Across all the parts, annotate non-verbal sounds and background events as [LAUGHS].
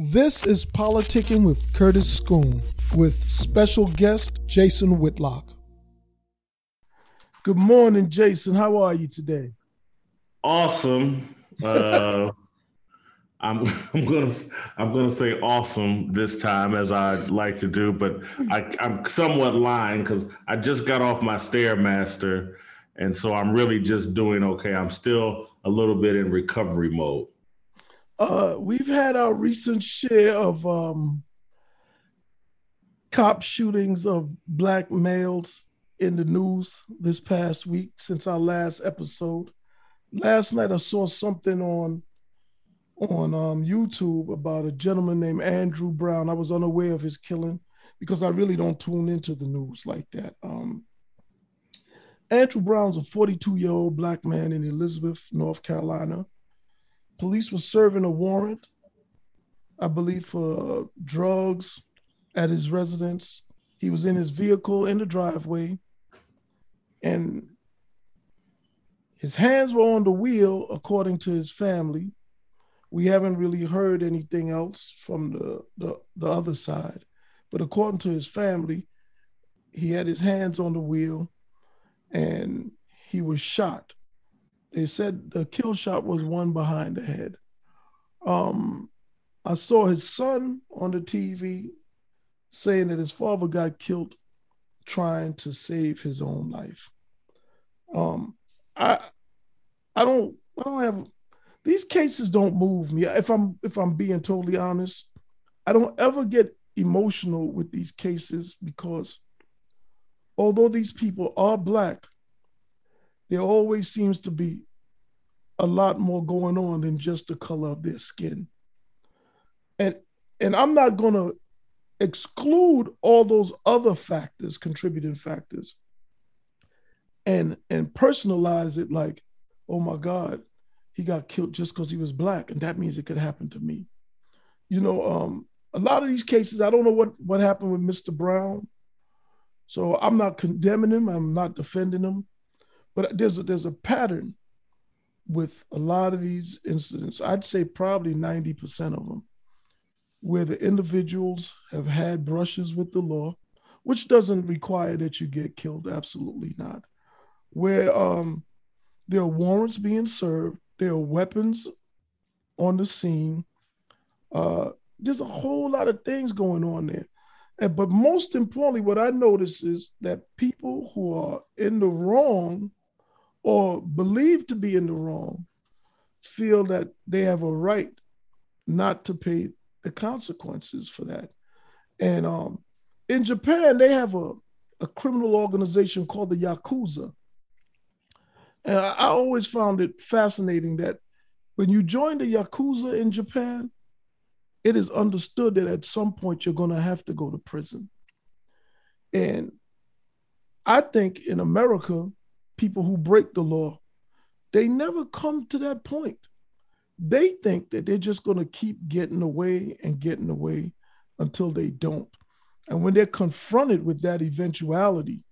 This is Politicking with Curtis Schoon with special guest Jason Whitlock. Good morning, Jason. How are you today? Awesome. Uh, [LAUGHS] I'm, I'm gonna I'm gonna say awesome this time as I like to do, but I, I'm somewhat lying because I just got off my stairmaster, and so I'm really just doing okay. I'm still a little bit in recovery mode. Uh, we've had our recent share of um, cop shootings of black males in the news this past week since our last episode. Last night I saw something on on um, YouTube about a gentleman named Andrew Brown. I was unaware of his killing because I really don't tune into the news like that. Um, Andrew Brown's a 42 year old black man in Elizabeth, North Carolina. Police were serving a warrant, I believe, for drugs at his residence. He was in his vehicle in the driveway, and his hands were on the wheel, according to his family. We haven't really heard anything else from the, the, the other side. But according to his family, he had his hands on the wheel and he was shot. They said the kill shot was one behind the head. Um, I saw his son on the TV saying that his father got killed trying to save his own life. Um, I I don't I don't have these cases don't move me. If I'm if I'm being totally honest, I don't ever get emotional with these cases because although these people are black, there always seems to be a lot more going on than just the color of their skin. And and I'm not going to exclude all those other factors, contributing factors, and and personalize it like, oh my God, he got killed just because he was black, and that means it could happen to me. You know, um, a lot of these cases, I don't know what what happened with Mr. Brown, so I'm not condemning him. I'm not defending him, but there's a, there's a pattern with a lot of these incidents. I'd say probably 90% of them where the individuals have had brushes with the law, which doesn't require that you get killed, absolutely not. Where um, there are warrants being served, there are weapons on the scene. Uh, there's a whole lot of things going on there. And, but most importantly, what I notice is that people who are in the wrong or believed to be in the wrong feel that they have a right not to pay the consequences for that. And um, in Japan, they have a, a criminal organization called the Yakuza. And I, I always found it fascinating that when you join the Yakuza in Japan, it is understood that at some point you're going to have to go to prison. And I think in America, people who break the law, they never come to that point they think that they're just going to keep getting away and getting away until they don't. And when they're confronted with that eventuality,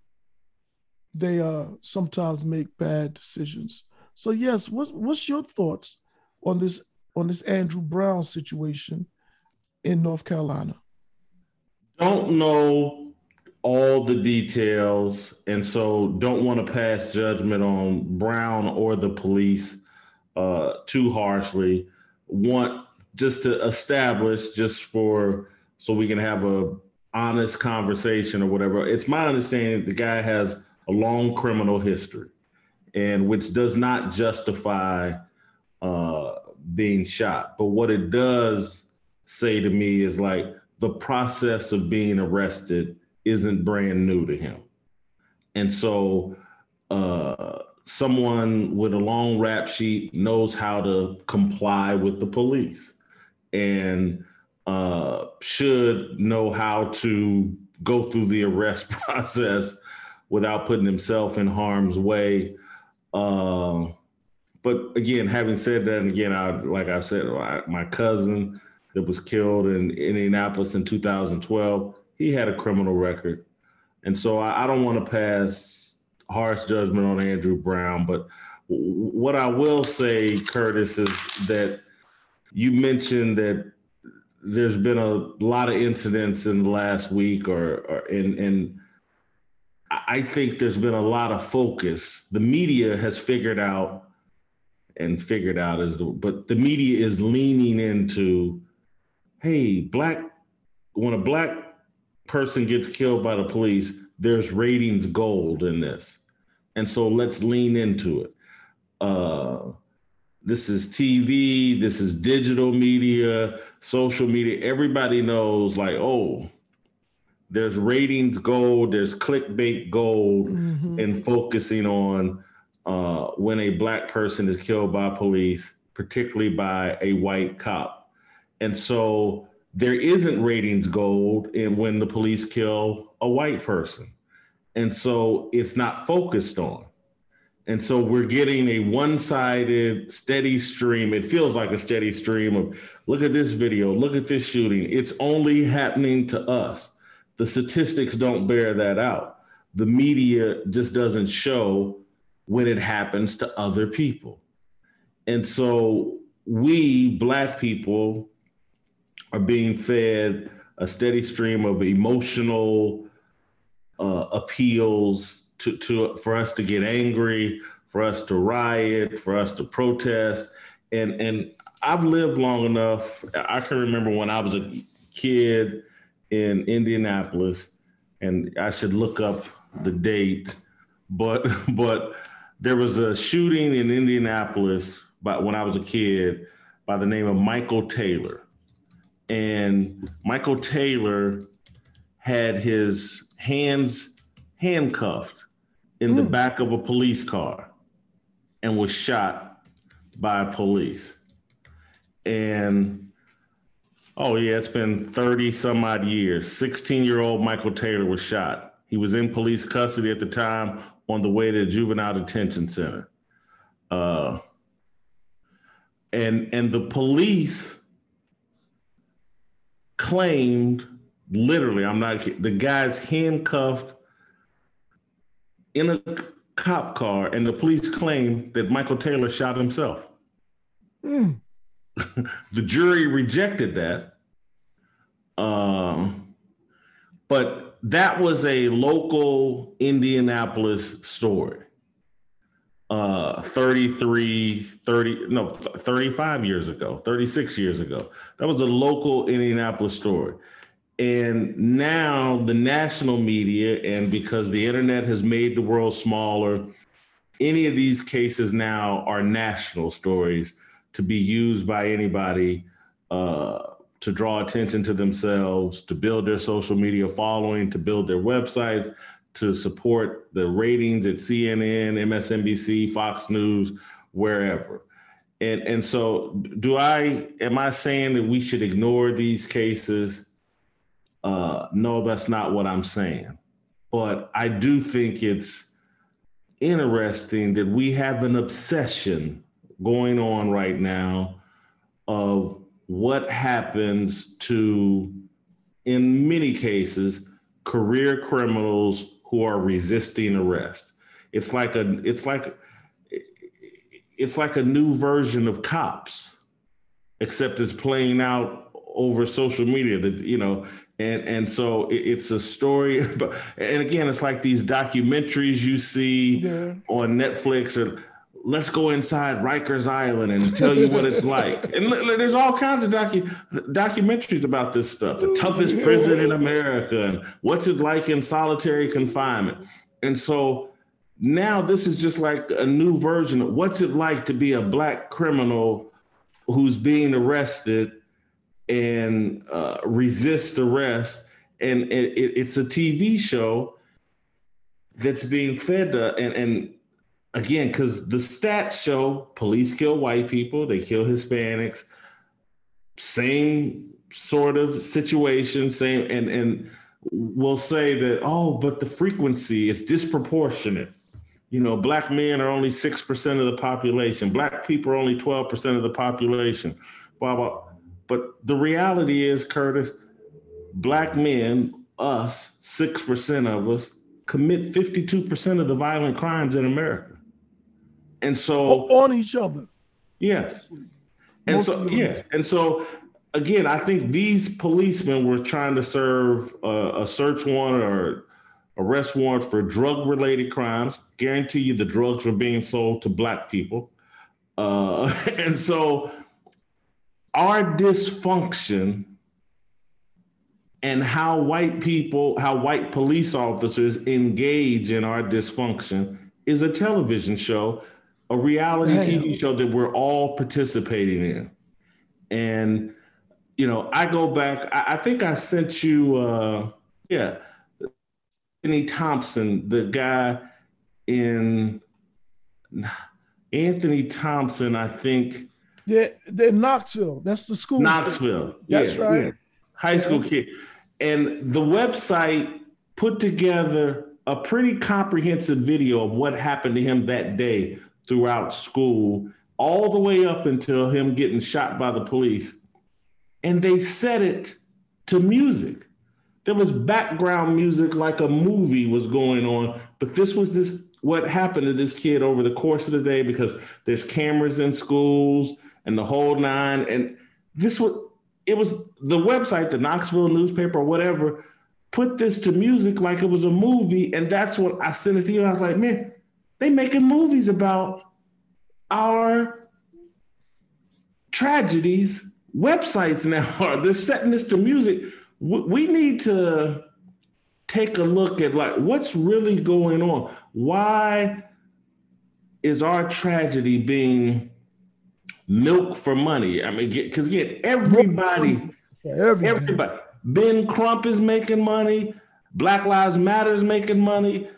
they uh, sometimes make bad decisions. So yes, what's what's your thoughts on this on this Andrew Brown situation in North Carolina? Don't know all the details, and so don't want to pass judgment on Brown or the police uh, too harshly. Want just to establish, just for so we can have a honest conversation or whatever. It's my understanding the guy has a long criminal history, and which does not justify uh, being shot. But what it does say to me is like the process of being arrested isn't brand new to him, and so. Uh, someone with a long rap sheet knows how to comply with the police and uh, should know how to go through the arrest [LAUGHS] process without putting himself in harm's way. Uh, but again, having said that, and again, I, like I said, my cousin that was killed in Indianapolis in 2012, he had a criminal record. And so I, I don't want to pass harsh judgment on Andrew Brown, but what I will say, Curtis, is that you mentioned that there's been a lot of incidents in the last week, or, or and and I think there's been a lot of focus. The media has figured out and figured out is the but the media is leaning into, hey, black when a black person gets killed by the police, there's ratings gold in this. And so let's lean into it. Uh, this is TV, this is digital media, social media. Everybody knows, like, oh, there's ratings gold, there's clickbait gold, mm-hmm. and focusing on uh, when a black person is killed by police, particularly by a white cop. And so there isn't ratings gold in when the police kill a white person. And so it's not focused on. And so we're getting a one sided, steady stream. It feels like a steady stream of look at this video, look at this shooting. It's only happening to us. The statistics don't bear that out. The media just doesn't show when it happens to other people. And so we, Black people, are being fed a steady stream of emotional uh, appeals to, to for us to get angry, for us to riot, for us to protest. And and I've lived long enough. I can remember when I was a kid in Indianapolis, and I should look up the date, but [LAUGHS] but there was a shooting in Indianapolis by, when I was a kid by the name of Michael Taylor. And Michael Taylor had his hands handcuffed in mm. the hmm. back of a police car and was shot by police. And oh, yeah, it's been 30 some odd years. 16 year old Michael Taylor was shot. He was in police custody at the time on the way to the juvenile detention center. Uh, and and the police claimed literally, I'm not the guy's handcuffed in a cop car, and the police claim that Michael Taylor shot himself. Mm. [LAUGHS] the jury rejected that. Um, but that was a local Indianapolis story. Uh, 33, 30, no, 35 years ago, 36 years ago. That was a local Indianapolis story. And now the national media, and because the internet has made the world smaller, any of these cases now are national stories to be used by anybody uh, to draw attention to themselves, to build their social media following, to build their websites, to support the ratings at CNN, MSNBC, Fox News, wherever. And and so do I am I saying that we should ignore these cases? Uh, no, that's not what I'm saying. But I do think it's interesting that we have an obsession going on right now of what happens to, in many cases, career criminals who are resisting arrest. It's like a it's like it's like a new version of cops, except it's playing out over social media. That you know, and and so it's a story [LAUGHS] but and again it's like these documentaries you see yeah. on netflix or let's go inside rikers island and tell you what it's like. And there's all kinds of docu- documentaries about this stuff. The toughest prison in america and what's it like in solitary confinement. And so now this is just like a new version of what's it like to be a black criminal who's being arrested and uh, resist arrest. And it, it, it's a TV show that's being fed to, and, and again, because the stats show police kill white people, they kill Hispanics, same sort of situation, same, and, and we'll say that, oh, but the frequency is disproportionate. You know, black men are only 6% of the population, black people are only 12% of the population, blah, blah. But the reality is, Curtis, black men, us, 6% of us, commit 52% of the violent crimes in America. And so on each other. Yes. And so, yeah. And so again, I think these policemen were trying to serve a, a search warrant or arrest warrant for drug related crimes. Guarantee you the drugs were being sold to black people. Uh, [LAUGHS] and so our dysfunction and how white people, how white police officers engage in our dysfunction is a television show, a reality Damn. TV show that we're all participating in. And you know, I go back. I, I think I sent you, uh, yeah, Anthony Thompson, the guy in Anthony Thompson. I think. Yeah, they're Knoxville. That's the school. Knoxville. That's yeah, right. Yeah. High yeah. school kid, and the website put together a pretty comprehensive video of what happened to him that day throughout school, all the way up until him getting shot by the police and they set it to music. There was background music like a movie was going on, but this was this what happened to this kid over the course of the day because there's cameras in schools and the whole nine. And this was it was the website, the Knoxville newspaper or whatever, put this to music like it was a movie. And that's what I sent it to you. I was like, man, they making movies about our tragedies websites now [LAUGHS] are they're setting this to music. We need to take a look at like what's really going on. Why is our tragedy being milk for money? I mean, because again, everybody, everybody, everybody, Ben Crump is making money. Black Lives Matter is making money.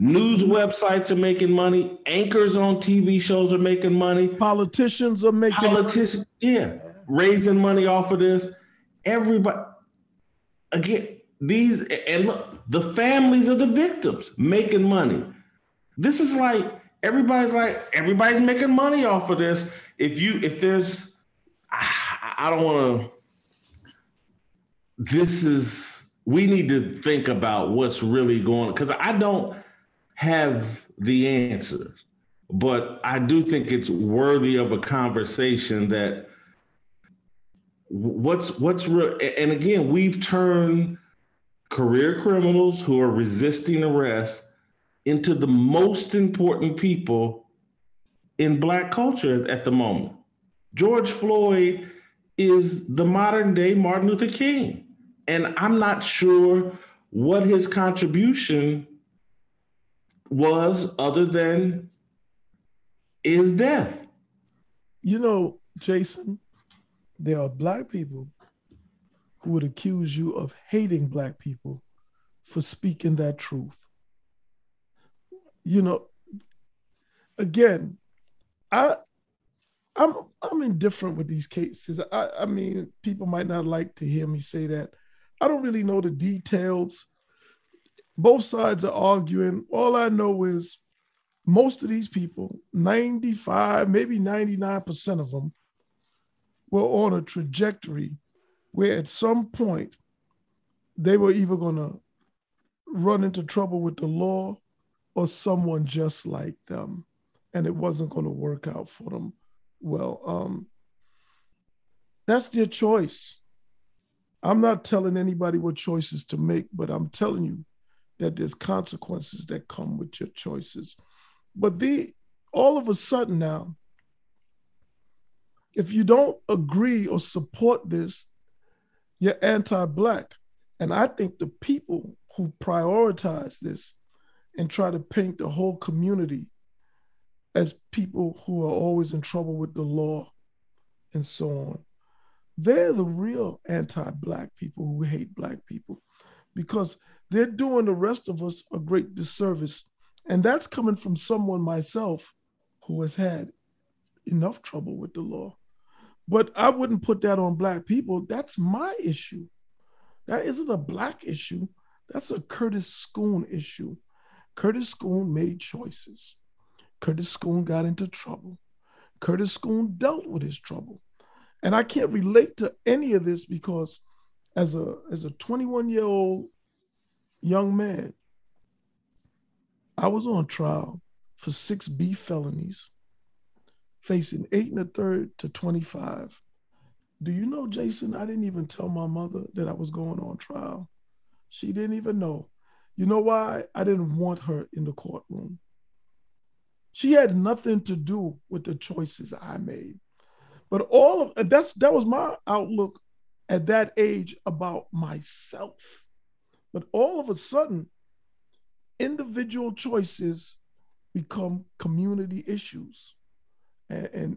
News websites are making money. Anchors on TV shows are making money. Politicians are making politicians. Yeah, raising money off of this. Everybody, again, these, and look, the families of the victims making money. This is like, everybody's like, everybody's making money off of this. If you, if there's, I don't want to, this is, we need to think about what's really going because I don't have the answers, but I do think it's worthy of a conversation that what's what's real and again we've turned career criminals who are resisting arrest into the most important people in black culture at the moment. George floyd is the modern day martin luther king and i'm not sure what his contribution was other than is death you know jason there are black people who would accuse you of hating black people for speaking that truth. You know, again, I I'm I'm indifferent with these cases. I, I mean, people might not like to hear me say that. I don't really know the details. Both sides are arguing. All I know is most of these people, 95, maybe 99% of them, were on a trajectory where at some point they were either going to run into trouble with the law or someone just like them and it wasn't going to work out for them well um, that's their choice i'm not telling anybody what choices to make but i'm telling you that there's consequences that come with your choices but the all of a sudden now if you don't agree or support this, you're anti Black. And I think the people who prioritize this and try to paint the whole community as people who are always in trouble with the law and so on, they're the real anti Black people who hate Black people because they're doing the rest of us a great disservice. And that's coming from someone myself who has had enough trouble with the law. But I wouldn't put that on black people. That's my issue. That isn't a black issue. That's a Curtis Schoon issue. Curtis Schoon made choices. Curtis Schoon got into trouble. Curtis Schoon dealt with his trouble. And I can't relate to any of this because as a as a 21 year old young man, I was on trial for six B felonies facing eight and a third to 25. Do you know, Jason? I didn't even tell my mother that I was going on trial. She didn't even know. You know why? I didn't want her in the courtroom. She had nothing to do with the choices I made. But all of that's that was my outlook at that age about myself. But all of a sudden, individual choices become community issues. And, and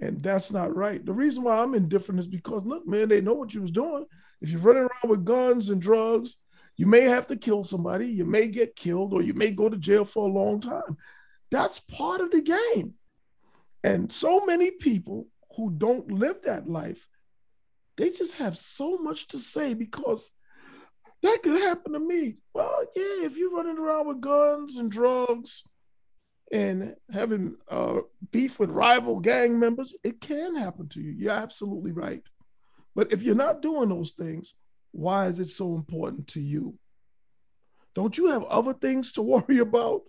and that's not right. The reason why I'm indifferent is because look, man, they know what you was doing. If you're running around with guns and drugs, you may have to kill somebody, you may get killed, or you may go to jail for a long time. That's part of the game. And so many people who don't live that life, they just have so much to say because that could happen to me. Well, yeah, if you're running around with guns and drugs and having uh, beef with rival gang members, it can happen to you. You're absolutely right. But if you're not doing those things, why is it so important to you? Don't you have other things to [LAUGHS] worry about?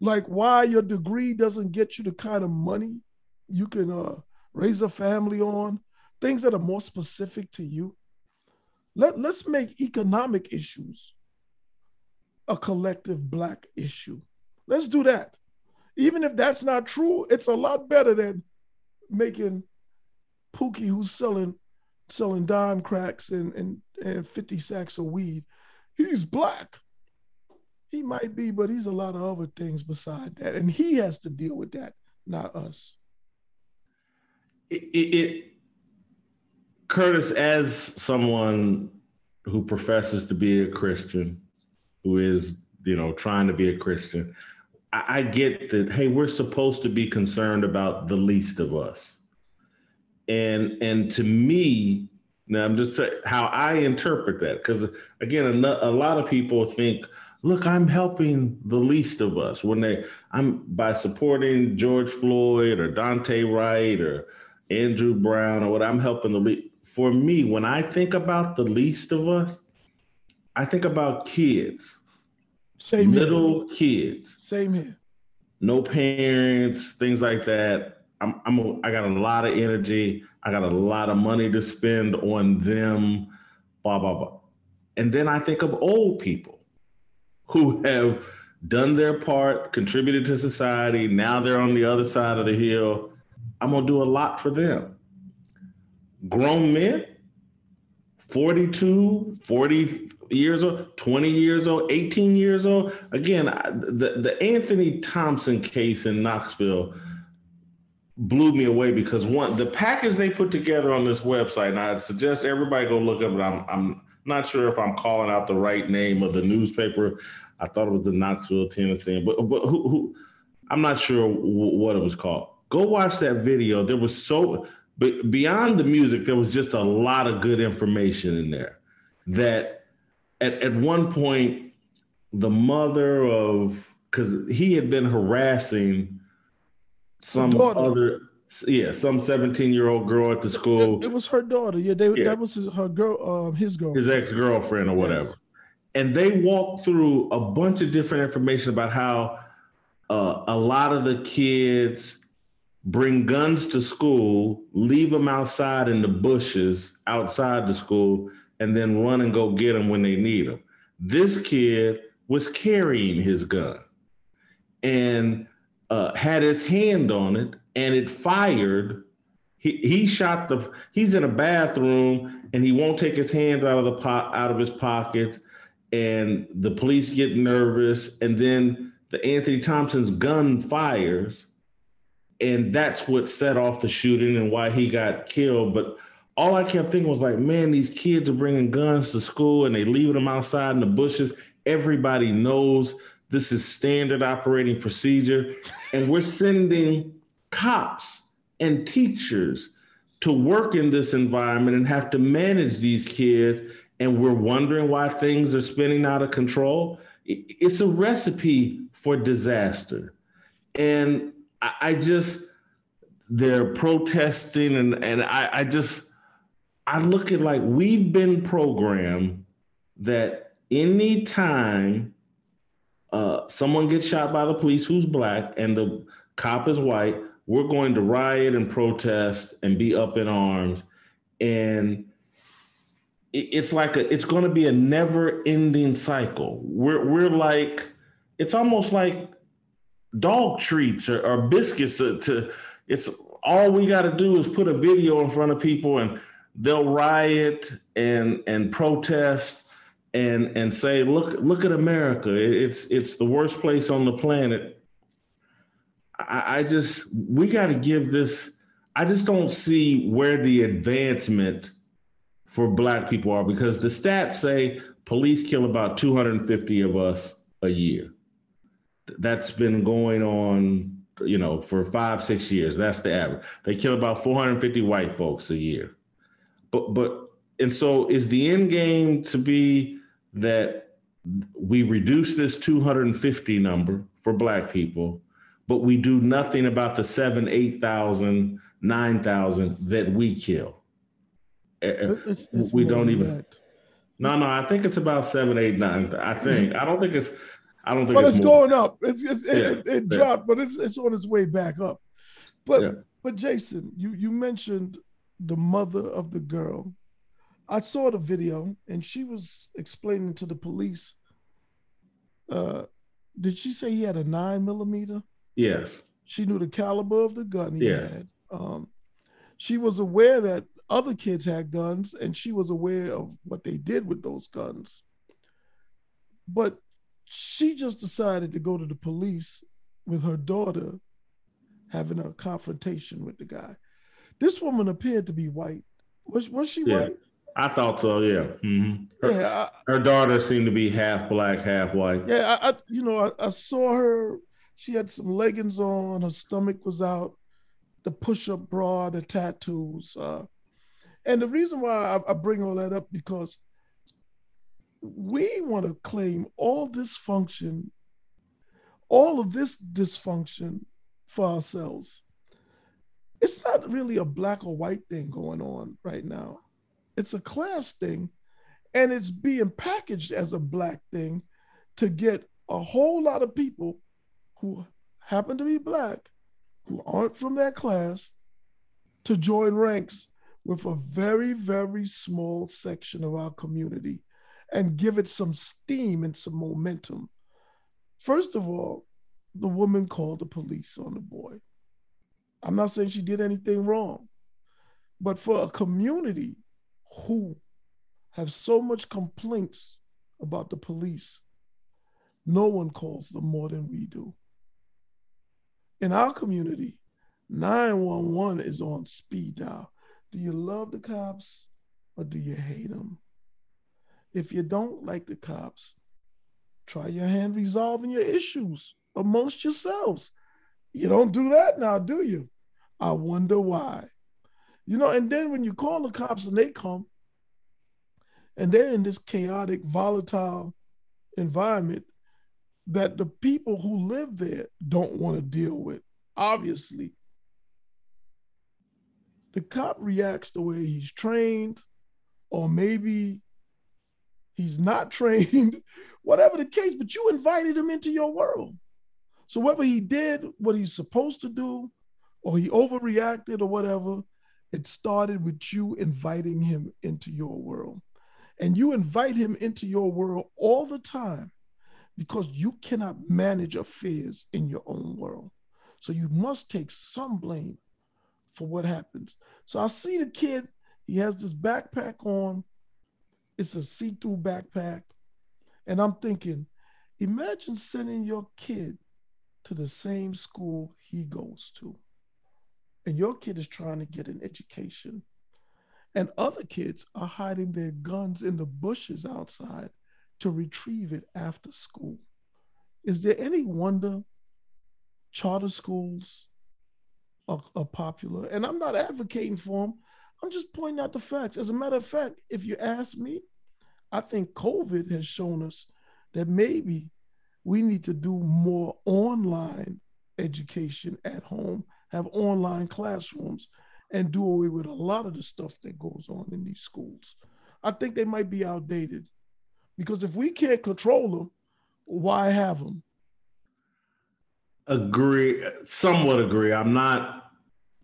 Like why your degree doesn't get you the kind of money you can uh, raise a family on, things that are more specific to you. Let, let's make economic issues a collective Black issue. Let's do that. Even if that's not true, it's a lot better than making Pookie, who's selling selling dime cracks and, and, and 50 sacks of weed, he's black. He might be, but he's a lot of other things beside that. And he has to deal with that, not us. It, it, it Curtis, as someone who professes to be a Christian, who is, you know, trying to be a Christian, I, I get that, hey, we're supposed to be concerned about the least of us. And and to me, now I'm just saying how I interpret that, because again, a, a lot of people think, look, I'm helping the least of us when they I'm by supporting George Floyd or Daunte Wright or Andrew Brown or what I'm helping the least. For me, when I think about the least of us, I think about kids. Same little here. kids. Same here. No parents, things like that. I'm, I'm a, I got a lot of energy. I got a lot of money to spend on them, blah, blah, blah. And then I think of old people who have done their part, contributed to society. Now they're on the other side of the hill. I'm going to do a lot for them. Grown men, 42, 40 years old, 20 years old, 18 years old. Again, the, the Anthony Thompson case in Knoxville blew me away because one, the package they put together on this website, and I suggest everybody go look up it. I'm, I'm not sure if I'm calling out the right name of the newspaper. I thought it was the Knoxville tennessee but but who, who I'm not sure what it was called. Go watch that video. There was so but beyond the music, there was just a lot of good information in there. That at, at one point, the mother of because he had been harassing some other yeah, some 17 year old girl at the school. It, it was her daughter. Yeah, they, yeah. that was his, her girl, um, his girl, his ex girlfriend or whatever. Yes. And they walked through a bunch of different information about how uh, a lot of the kids bring guns to school, leave them outside in the bushes outside the school, and then run and go get them when they need them. This kid was carrying his gun and uh, had his hand on it and it fired. He, he shot the he's in a bathroom and he won't take his hands out of the pot out of his pockets and the police get nervous and then the Anthony Thompson's gun fires and that's what set off the shooting and why he got killed. But all I kept thinking was like man these kids are bringing guns to school and they leaving them outside in the bushes. Everybody knows this is standard operating procedure. And we're sending cops and teachers to work in this environment and have to manage these kids. And we're wondering why things are spinning out of control. It's a recipe for disaster. And i just they're protesting and and i, I just i look at like we've been programmed that anytime uh, someone gets shot by the police who's black and the cop is white we're going to riot and protest and be up in arms. and it's like a, it's going to be a never-ending cycle. We're we're like it's almost like dog treats or, or biscuits to, to it's all we got to do is put a video in front of people and they'll riot and and protest and and say look look at america. It's it's the worst place on the planet. I, I just we got to give this i just don't see where the advancement for black people are because the stats say police kill about 250 of us a year that's been going on you know for five six years. That's the average. They kill about 450 white folks a year. But but and so is the end game to be that we reduce this 250 number for black people but we do nothing about the 7 8000 9000 that we kill. Eh, eh, it's, it's we don't even no no i think it's about seven eight nine i think. I don't think it's i don't think but it's, it's going up it's, it's, yeah, it, it yeah. dropped but it's, it's on its way back up but yeah. but jason you you mentioned the mother of the girl I saw the video and she was explaining to the police. Uh, did she say he had a nine millimeter? Yes. She knew the caliber of the gun he yeah. had. Um, she was aware that other kids had guns and she was aware of what they did with those guns. But she just decided to go to the police with her daughter having a confrontation with the guy. This woman appeared to be white. Was was she yeah. white? I thought so. Yeah. Mm-hmm. Her, yeah. I, her, daughter seemed to be half black, half white. Yeah. I, I you know, I, I, saw her. She had some leggings on. Her stomach was out. The push-up bra, the tattoos. Uh, and the reason why I, bring all that up because we want to claim all dysfunction, all of this dysfunction for ourselves. It's not really a black or white thing going on right now it's a class thing, and it's being packaged as a black thing to get a whole lot of people who happen to be black, who aren't from that class, to join ranks with a very, very small section of our community and give it some steam and some momentum. First of all, the woman called the police on the boy. I'm not saying she did anything wrong, but for a community who have so much complaints about the police, no one calls them more than we do. In our community, 911 is on speed dial. Do you love the cops or do you hate them? If you don't like the cops, try your hand resolving your issues amongst yourselves. You don't do that now, do you? I wonder why. You know, and then when you call the cops and they come, and they're in this chaotic, volatile environment that the people who live there don't want to deal with. Obviously, the cop reacts the way he's trained, or maybe he's not [LAUGHS] trained, whatever the case, but you invited him into your world. So whether he did what he's supposed to do, or he overreacted or whatever, it started with you inviting him into your world. And you invite him into your world all the time because you cannot manage affairs in your own world. So you must take some blame for what happens. So I see the kid, he has this backpack on. It's a see through backpack. And I'm thinking, imagine sending your kid to the same school he goes to and your kid is trying to get an education, and other kids are hiding their guns in the bushes outside to retrieve it after school. Is there any wonder charter schools are, are popular? And I'm not advocating for them. I'm just pointing out the facts. As a matter of fact, if you ask me, I think COVID has shown us that maybe we need to do more online education at home have online classrooms and do away with a lot of the stuff that goes on in these schools. I think they might be outdated because if we can't control them, why have them? Agree, somewhat agree. I'm not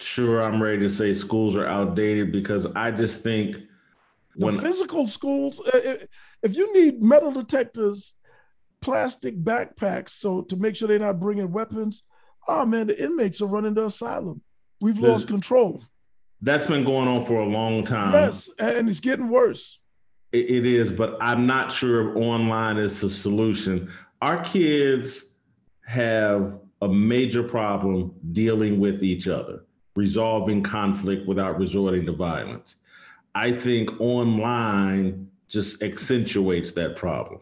sure I'm ready to say schools are outdated because I just think when the physical schools, uh, if you need metal detectors, plastic backpacks, so to make sure they're not bringing weapons, oh man, the inmates are running the asylum. We've lost control. That's been going on for a long time. Yes, and it's getting worse. it, it is, but I'm not sure if online is the solution. Our kids have a major problem dealing with each other, resolving conflict without resorting to violence. I think online just accentuates that problem.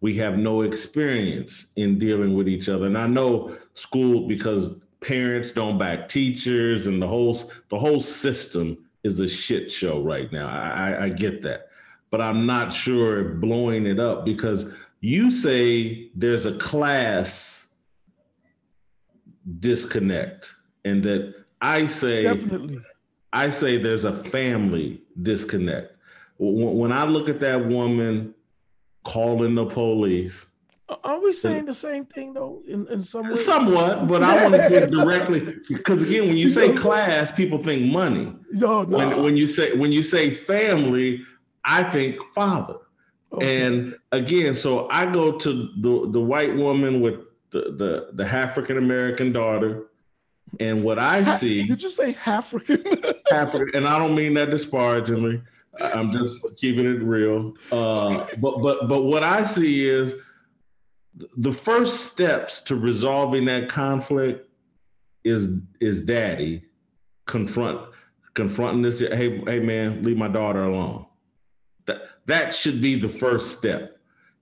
We have no experience in dealing with each other. And I know school because parents don't back teachers and the whole the whole system is a shit show right now. I, I get that. But I'm not sure if blowing it up because you say there's a class disconnect and that I say Definitely. I say there's a family disconnect. When I look at that woman calling the police, are we saying the same thing though? In, in some way, somewhat, but I want to get directly because again, when you [LAUGHS] say class, people think money. Yo, no. when, when you say when you say family, I think father. Okay. And again, so I go to the the white woman with the the, the African American daughter, and what I see. Did you say African? [LAUGHS] African, and I don't mean that disparagingly. I'm just keeping it real. Uh, but but but what I see is the first steps to resolving that conflict is is daddy confront confronting this. Hey hey man, leave my daughter alone that should be the first step.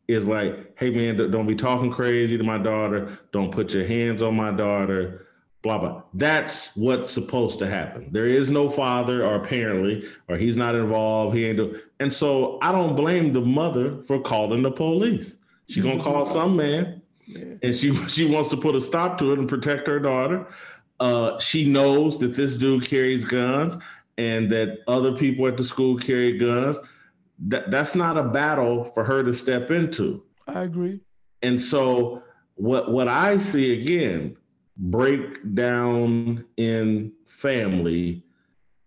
Is like, hey man, don't be talking crazy to my daughter. Don't put your hands on my daughter. Blah blah. That's what's supposed to happen. There is no father, or apparently, or he's not involved. He ain't do. And so I don't blame the mother for calling the police. She's gonna [LAUGHS] call some man, yeah. and she [LAUGHS] she wants to put a stop to it and protect her daughter. Uh, she knows that this dude carries guns and that other people at the school carry guns that that's not a battle for her to step into. I agree. And so what what I see again, breakdown in family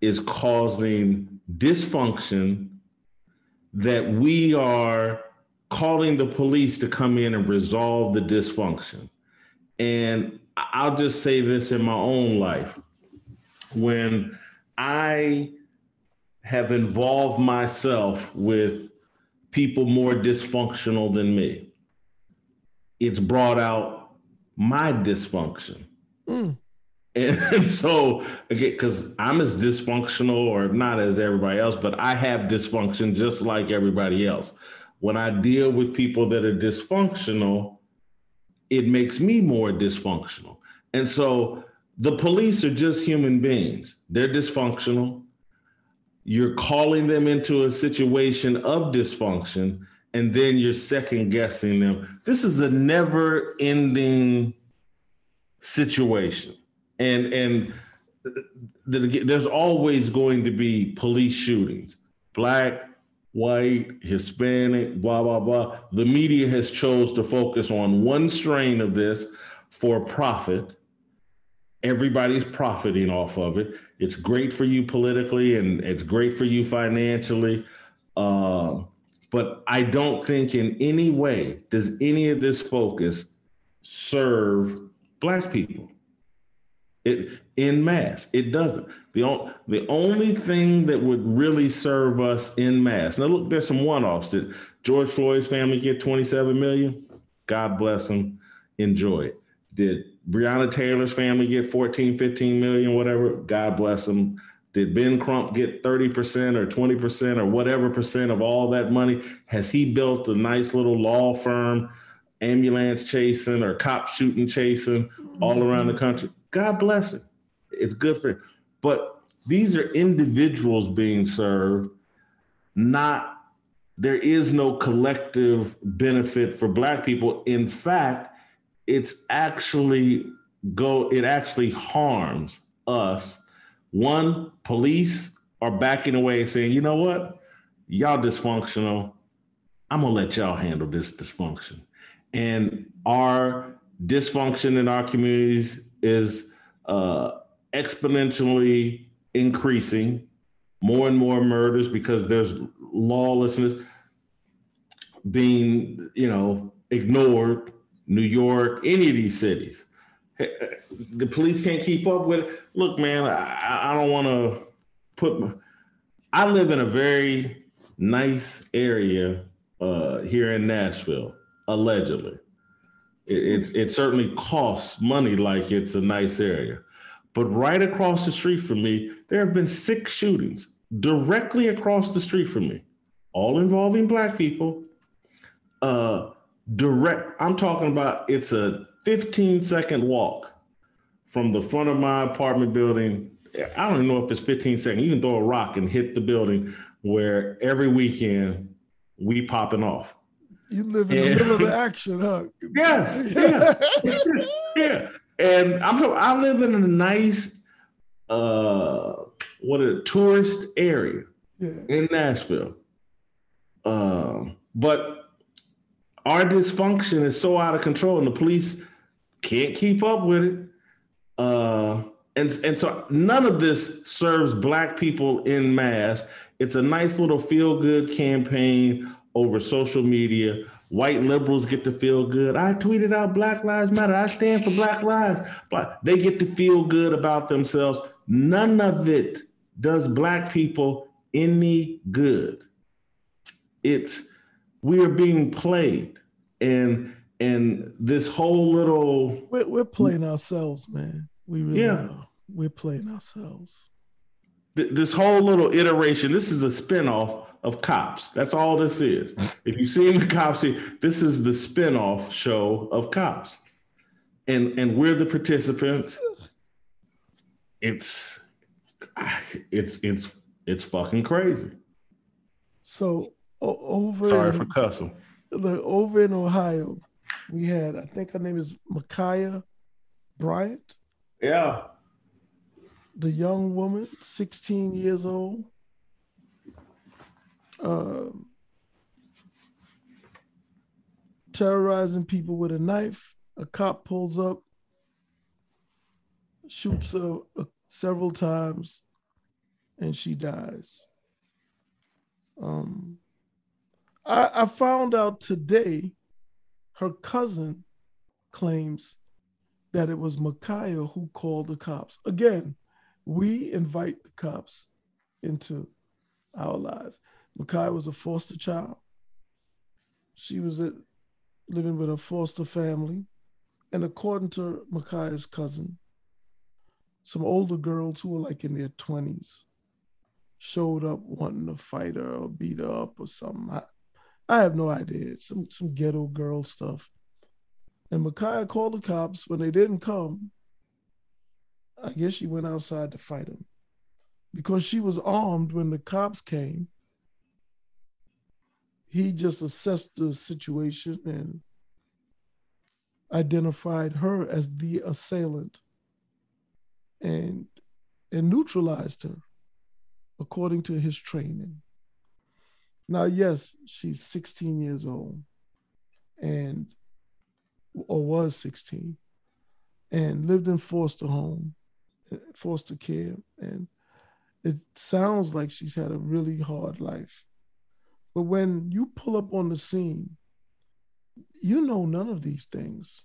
is causing dysfunction that we are calling the police to come in and resolve the dysfunction. And I'll just say this in my own life. When I have involved myself with people more dysfunctional than me. It's brought out my dysfunction. Mm. And, and, [LAUGHS] so, again, because I'm as dysfunctional or not as everybody else, but I have dysfunction just like everybody else. When I deal with people that are dysfunctional, it makes me more dysfunctional. And so the police are just human beings. They're dysfunctional you're calling them into a situation of dysfunction and then you're second guessing them. This is a never ending situation. And and there's always going to be police shootings. Black, white, Hispanic, blah blah blah. The media has chose to focus on one strain of this for profit everybody's profiting off of it. It's great for you politically and it's great for you financially. Uh, but I don't think in any way does any of this focus serve Black people. It in mass, it doesn't. The, on, the only thing that would really serve us in mass. Now look, there's some one-offs. Did George Floyd's family get 27 million? God bless them. Enjoy it. Did Breonna Taylor's family get 14, 15 million, whatever. God bless them. Did Ben Crump get 30% or 20% or whatever percent of all that money? Has he built a nice little law firm, ambulance chasing or cop shooting chasing all mm-hmm. around the country? God bless it. It's good for him. But these are individuals being served, not there is no collective benefit for black people. In fact, it's actually go it actually harms us one police are backing away and saying you know what y'all dysfunctional i'm gonna let y'all handle this dysfunction and our dysfunction in our communities is uh, exponentially increasing, more and more murders because there's lawlessness being, you know, ignored. New York, any of these cities. The police can't keep up with it. Look, man, I, I don't want to put. My, I live in a very nice area uh, here in Nashville, allegedly. It, it's it certainly costs money like it's a nice area. But right across the street from me, there have been six shootings directly across the street from me, all involving black people. Uh, direct, I'm talking about it's a 15 second walk from the front of my apartment building. I don't even know if it's 15 seconds. You can throw a rock and hit the building where every weekend we popping off. You live in and, the middle of the [LAUGHS] action, huh? Yes, yeah, [LAUGHS] yeah. And I'm I live in a nice, uh, what a tourist area yeah. in Nashville. Um, but our dysfunction is so out of control, and the police can't keep up with it. Uh, and and so none of this serves black people in mass. It's a nice little feel good campaign over social media. White liberals get to feel good. I tweeted out Black Lives Matter. I stand for Black Lives. But they get to feel good about themselves. None of it does black people any good. It's we are being played, and and this whole little we're, we're playing ourselves, man. We really yeah. are. We're playing ourselves. this whole little iteration. This is a spinoff of Cops. That's all this is. If you've seen the Cops, this is the spinoff show of Cops, and and we're the participants. It's it's it's it's fucking crazy. So over sorry in, for cussing. Look, over in Ohio, we had I think her name is Ma'Khia Bryant. Yeah. The young woman, 16 years old, uh, terrorizing people with a knife. A cop pulls up, shoots her uh, several times, and she dies. Um, I, I found out today her cousin claims that it was Ma'Khia who called the cops. Again, we invite the cops into our lives. Ma'Khia was a foster child. She was at, living with a foster family. And according to Ma'Khia's cousin, some older girls who were like in their 20s showed up wanting to fight her or beat her up or something. I, have no idea. Some some ghetto girl stuff. And Ma'Khia called the cops. When they didn't come, I guess she went outside to fight them. Because she was armed when the cops came, he just assessed the situation and identified her as the assailant and and neutralized her according to his training. Now, yes, she's 16 years old and or was 16 and lived in foster home, foster care. And it sounds like she's had a really hard life. But when you pull up on the scene, you know none of these things.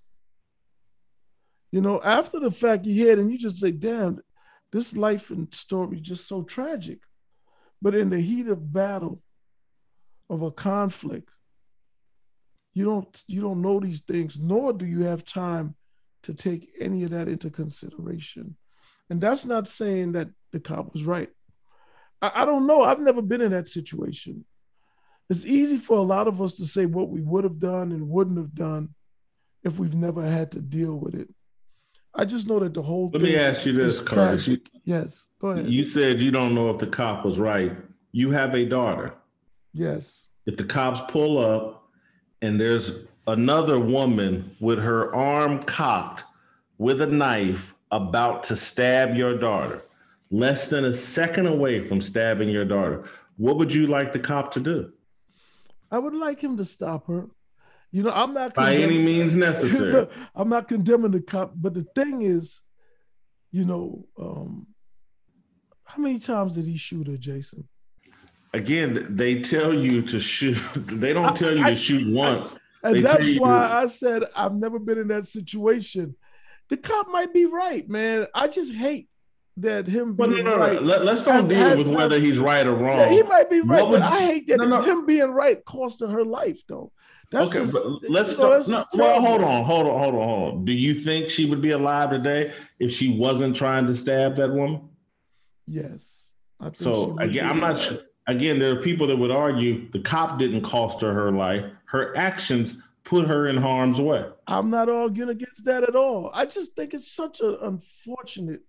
You know, after the fact, you hear it and you just say, damn, this life and story just so tragic. But in the heat of battle, of a conflict, you don't you don't know these things, nor do you have time to take any of that into consideration. And that's not saying that the cop was right. I, I don't know. I've never been in that situation. It's easy for a lot of us to say what we would have done and wouldn't have done if we've never had to deal with it. I just know that the whole. Let me ask you this, Curtis. You, yes, go ahead. You said you don't know if the cop was right. You have a daughter. Yes. If the cops pull up and there's another woman with her arm cocked with a knife about to stab your daughter, less than a second away from stabbing your daughter, what would you like the cop to do? I would like him to stop her. You know, I'm not by any means necessary. [LAUGHS] I'm not condemning the cop, but the thing is, you know, um, how many times did he shoot her, Jason? Again, they tell you to shoot. [LAUGHS] They don't tell you to shoot once. And They that's you- why I said I've never been in that situation. The cop might be right, man. I just hate that him being no, no, no. right. Let, us don't deal has- with whether he's right or wrong. Yeah, he might be right, but I hate that No, him being right costing her life, though. That's okay, just, but let's you know, start. No, well, hold on, hold on, hold on, hold on. Do you think she would be alive today if she wasn't trying to stab that woman? Yes. I So again, I'm not sure. Again, there are people that would argue the cop didn't cost her her life. Her actions put her in harm's way. I'm not arguing against that at all. I just think it's such an unfortunate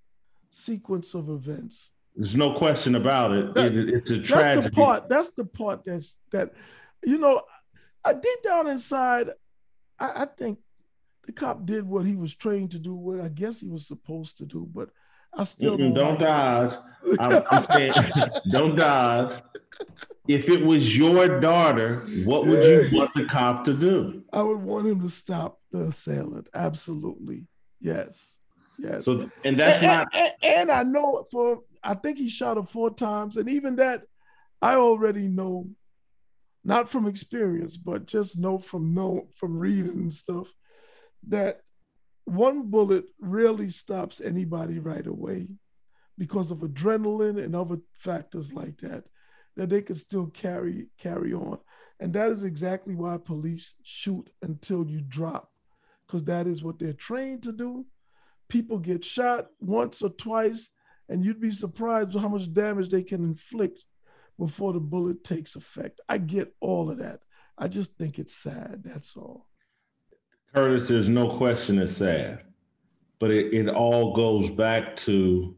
sequence of events. There's no question about it. That- It- it's a That's tragedy. the part. That's the part that's that. You know, I deep down inside, I, I think the cop did what he was trained to do. What I guess he was supposed to do, but I still don't, don't dodge. I'm, I'm saying, [LAUGHS] don't dodge. If it was your daughter, what would you want the cop to do? I would want him to stop the assailant. Absolutely, yes, yes. So, and that's and, not. and, and I know for I think he shot her four times, and even that I already know, not from experience, but just know from know from reading and stuff, that one bullet rarely stops anybody right away because of adrenaline and other factors like that, that they can still carry carry on. And that is exactly why police shoot until you drop, because that is what they're trained to do. People get shot once or twice, and you'd be surprised how much damage they can inflict before the bullet takes effect. I get all of that. I just think it's sad. That's all. Curtis, there's no question it's sad, but it, it all goes back to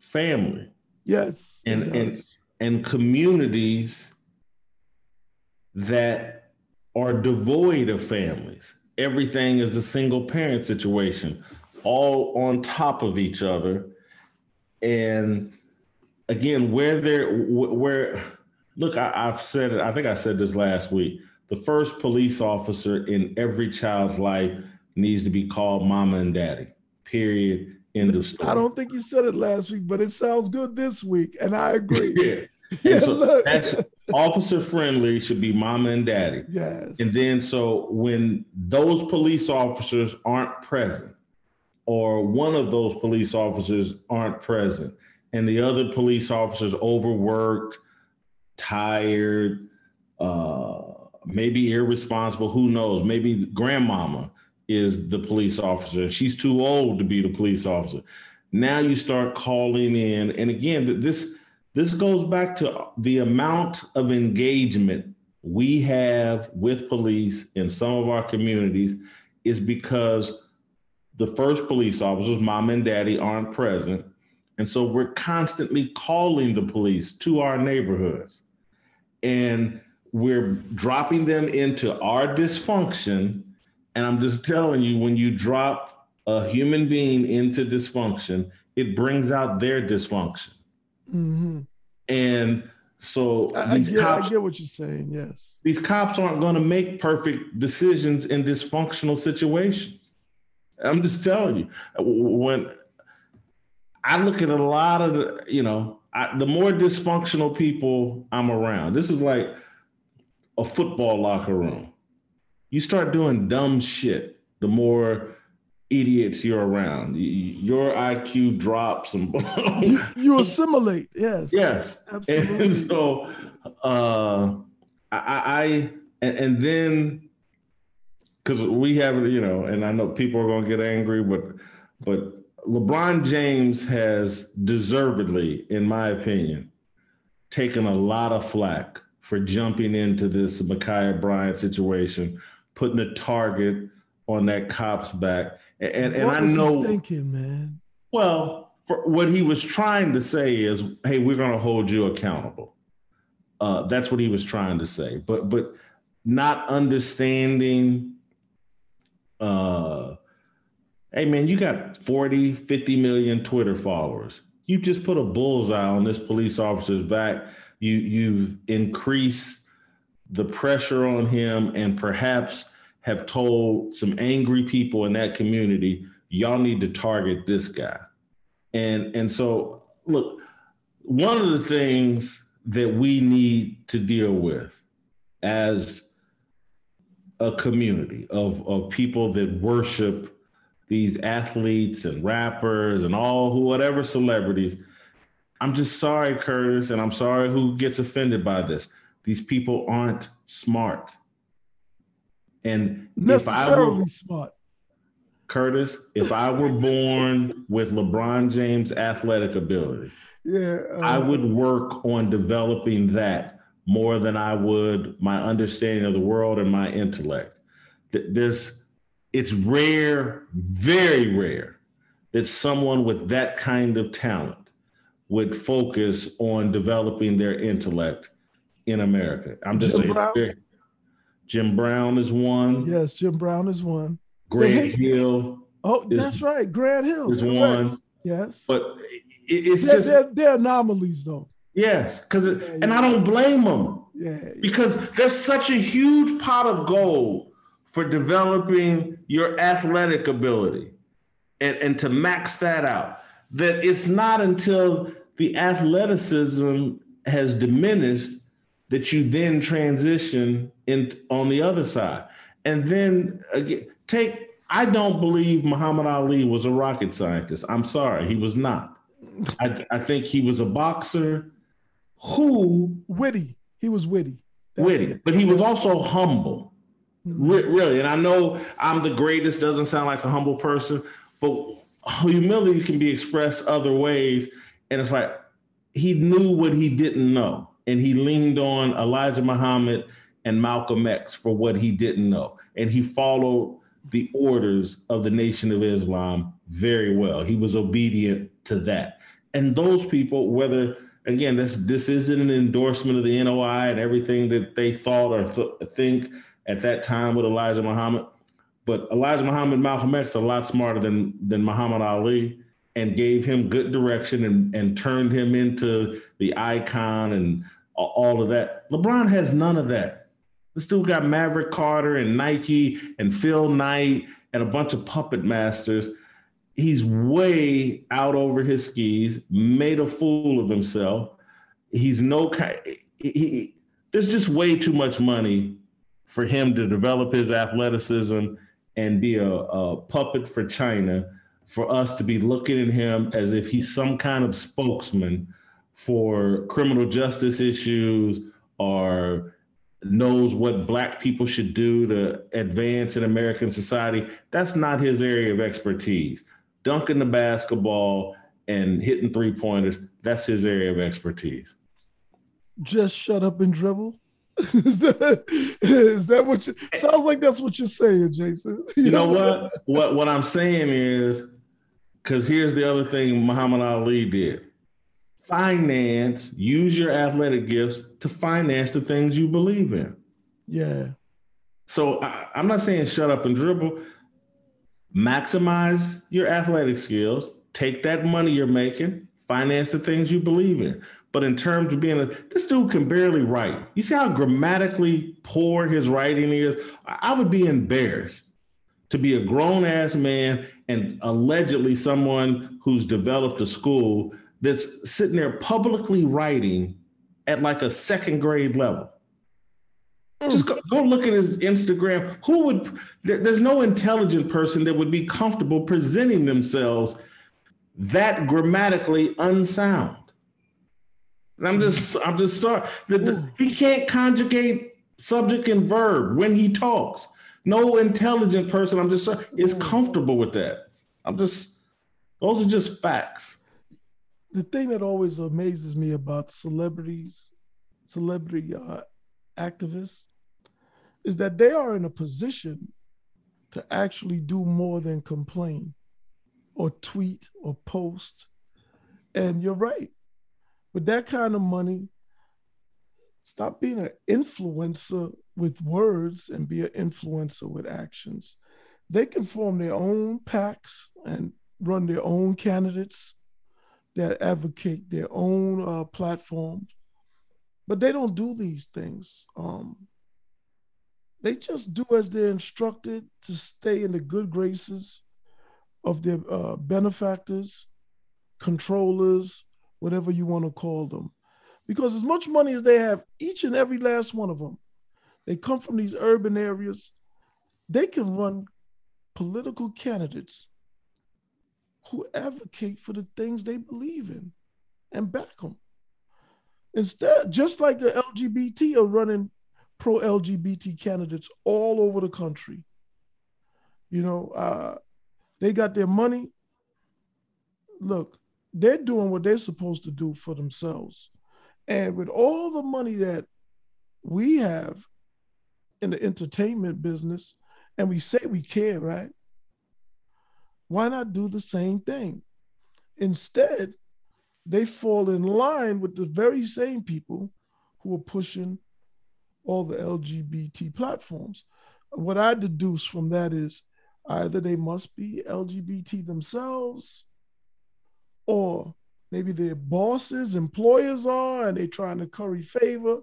family Yes. And- and- and communities that are devoid of families. Everything is a single parent situation, all on top of each other. And again, where there, where, look, I, I've said it, I think I said this last week. The first police officer in every child's life needs to be called mama and daddy, period. End of story. I don't think you said it last week, but it sounds good this week, and I agree. [LAUGHS] Yeah. [LAUGHS] Yeah, so look. that's officer friendly should be mama and daddy. yes. And then so when those police officers aren't present, or one of those police officers aren't present, and the other police officers overworked, tired, uh, maybe irresponsible, who knows? Maybe grandmama is the police officer. She's too old to be the police officer. Now you start calling in, and again, this this goes back to the amount of engagement we have with police in some of our communities is because the first police officers, mom and daddy, aren't present. And so we're constantly calling the police to our neighborhoods. And we're dropping them into our dysfunction. And I'm just telling you, when you drop a human being into dysfunction, it brings out their dysfunction. hmm And so I, I these get, cops I get what you're saying. Yes. these cops aren't going to make perfect decisions in dysfunctional situations. I'm just telling you. When I look at a lot of the, you know, I, the more dysfunctional people I'm around, this is like a football locker room. You start doing dumb shit, the more idiots you're around. Your IQ drops and [LAUGHS] You, you assimilate. Yes. yes. Absolutely. And so uh I, I and, and then because we have you know, and I know people are gonna get angry, but but LeBron James has deservedly, in my opinion, taken a lot of flack for jumping into this Ma'Khia Bryant situation, putting a target on that cop's back. And and, what I know thinking, man. well, for what he was trying to say is, "Hey, we're going to hold you accountable." Uh, that's what he was trying to say, but but not understanding. Uh, hey, man, you got 40, 50 million Twitter followers. You just put a bullseye on this police officer's back. You you've increased the pressure on him, and perhaps have told some angry people in that community, y'all need to target this guy. And and so look, one of the things that we need to deal with as a community of, of people that worship these athletes and rappers and all who whatever celebrities. I'm just sorry, Curtis, and I'm sorry who gets offended by this. These people aren't smart. And if I were smart, Curtis, if I were [LAUGHS] born with LeBron James athletic ability, yeah, uh, I would work on developing that more than I would my understanding of the world and my intellect. There's, it's rare, very rare, that someone with that kind of talent would focus on developing their intellect in America. I'm just Jim saying. Brown? Jim Brown is one. Yes, Jim Brown is one. Grant Hill. Oh, is, that's right. Grant Hill is one. Yes. But it's they're, just they're, they're anomalies though. Yes, because yeah, and. I don't blame them. Yeah, because there's such a huge pot of gold for developing your athletic ability and, and to max that out. That it's not until the athleticism has diminished that you then transition in on the other side. And then again, take I don't believe Muhammad Ali was a rocket scientist. I'm sorry, he was not. I, I think he was a boxer who witty. He was witty. That's witty, it. but he was also humble. Mm-hmm. Really, and I know I'm the greatest doesn't sound like a humble person, but humility can be expressed other ways. And it's like he knew what he didn't know, and he leaned on Elijah Muhammad and Malcolm X for what he didn't know, and he followed the orders of the Nation of Islam very well. He was obedient to that. And those people, whether again, this this isn't an endorsement of the NOI and everything that they thought or th- think at that time with Elijah Muhammad, but Elijah Muhammad, Malcolm X, a lot smarter than than Muhammad Ali, and gave him good direction and and turned him into the icon and all of that. LeBron has none of that. This dude got Maverick Carter and Nike and Phil Knight and a bunch of puppet masters he's way out over his skis, made a fool of himself. He's no kind. He, there's just way too much money for him to develop his athleticism and be a, a puppet for China. For us to be looking at him as if he's some kind of spokesman for criminal justice issues or knows what black people should do to advance in American society. That's not his area of expertise dunking the basketball and hitting three pointers. That's his area of expertise. Just shut up and dribble. [LAUGHS] is, that, is that what you sounds like that's what you're saying, Jason? [LAUGHS] You, you know, know what? What what I'm saying is because here's the other thing Muhammad Ali did. Finance, use your athletic gifts to finance the things you believe in. Yeah. So I, I'm not saying shut up and dribble maximize your athletic skills, take that money you're making, finance the things you believe in. But in terms of being a, this dude can barely write. You see how grammatically poor his writing is? I would be embarrassed to be a grown ass man and allegedly someone who's developed a school that's sitting there publicly writing at like a second grade level. Mm. Just go, go, look at his Instagram. Who would? There, there's no intelligent person that would be comfortable presenting themselves that grammatically unsound. And I'm just, I'm just sorry that mm. he can't conjugate subject and verb when he talks. No intelligent person, I'm just sorry, is comfortable with that. I'm just, those are just facts. The thing that always amazes me about celebrities, celebrity uh, activists, is that they are in a position to actually do more than complain or tweet or post. And you're right. With that kind of money, stop being an influencer with words and be an influencer with actions. They can form their own PACs and run their own candidates that advocate their own uh, platforms, but they don't do these things. Um, they just do as they're instructed to stay in the good graces of their uh, benefactors, controllers, whatever you want to call them. Because as much money as they have, each and every last one of them, they come from these urban areas, they can run political candidates who advocate for the things they believe in and back them. Instead, just like the LGBT are running pro LGBT candidates all over the country. You know, uh, they got their money. Look, they're doing what they're supposed to do for themselves. And with all the money that we have in the entertainment business, and we say we care, right? Why not do the same thing? Instead, they fall in line with the very same people who are pushing all the LGBT platforms. What I deduce from that is either they must be LGBT themselves, or maybe their bosses, employers are, and they're trying to curry favor.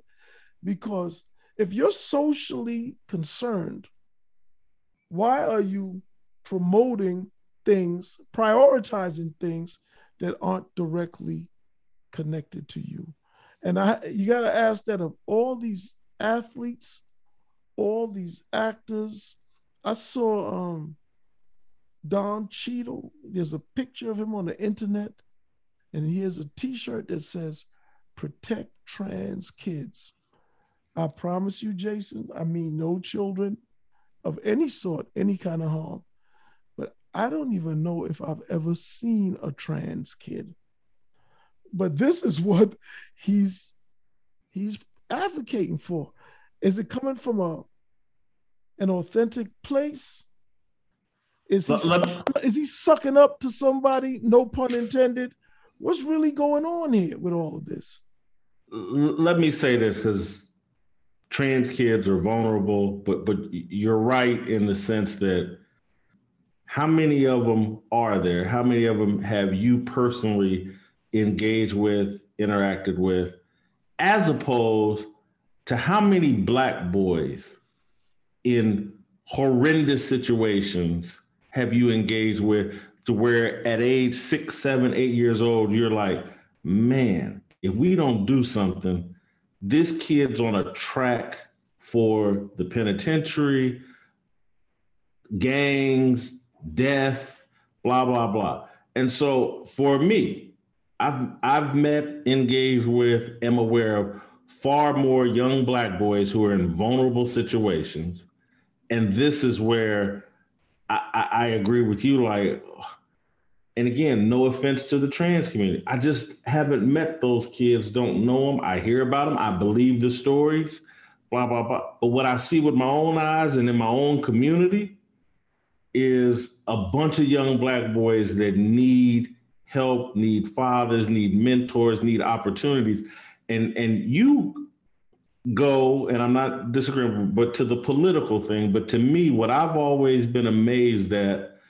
Because if you're socially concerned, why are you promoting things, prioritizing things that aren't directly connected to you? And I you got to ask that of all these athletes, all these actors. I saw um, Don Cheadle. There's a picture of him on the internet, and he has a T-shirt that says "Protect Trans Kids." I promise you, Jason. I mean, no children of any sort, any kind of harm. But I don't even know if I've ever seen a trans kid. But this is what he's he's advocating for? Is it coming from a an authentic place? Is he, is he sucking up to somebody? No pun intended. What's really going on here with all of this? Let me say this because trans kids are vulnerable, but but you're right in the sense that how many of them are there? How many of them have you personally engaged with, interacted with? as opposed to how many black boys in horrendous situations have you engaged with to where at age six, seven, eight years old, you're like, man, if we don't do something, this kid's on a track for the penitentiary, gangs, death, blah, blah, blah. And so for me, I've I've met, engaged with, am aware of far more young black boys who are in vulnerable situations, and this is where I, I, I agree with you. Like, and again, no offense to the trans community, I just haven't met those kids. Don't know them. I hear about them. I believe the stories. Blah blah blah. But what I see with my own eyes and in my own community is a bunch of young black boys that need help, need fathers, need mentors, need opportunities. And and you go, and I'm not disagreeing, but to the political thing, but to me, what I've always been amazed at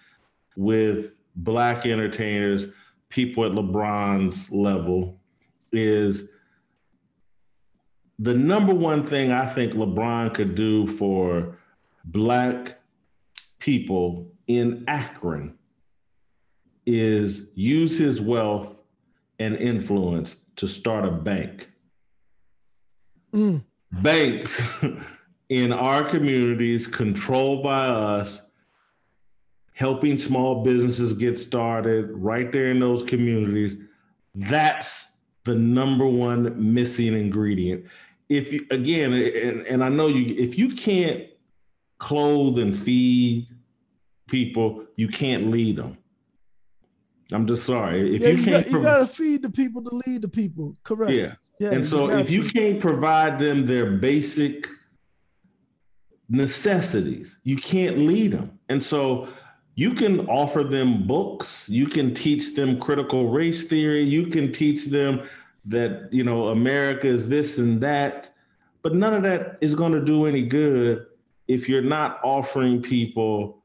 with black entertainers, people at LeBron's level, is the number one thing I think LeBron could do for black people in Akron is use his wealth and influence to start a bank. Mm. Banks [LAUGHS] in our communities, controlled by us, helping small businesses get started right there in those communities. That's the number one missing ingredient. If you, again, and, and I know you, if you can't clothe and feed people, you can't lead them. I'm just sorry. If yeah, you, you can't, got, you got to feed the people to lead the people. Correct. Yeah. yeah and so if you can't provide them their basic necessities, you can't lead them. And so you can offer them books, you can teach them critical race theory, you can teach them that, you know, America is this and that, but none of that is going to do any good if you're not offering people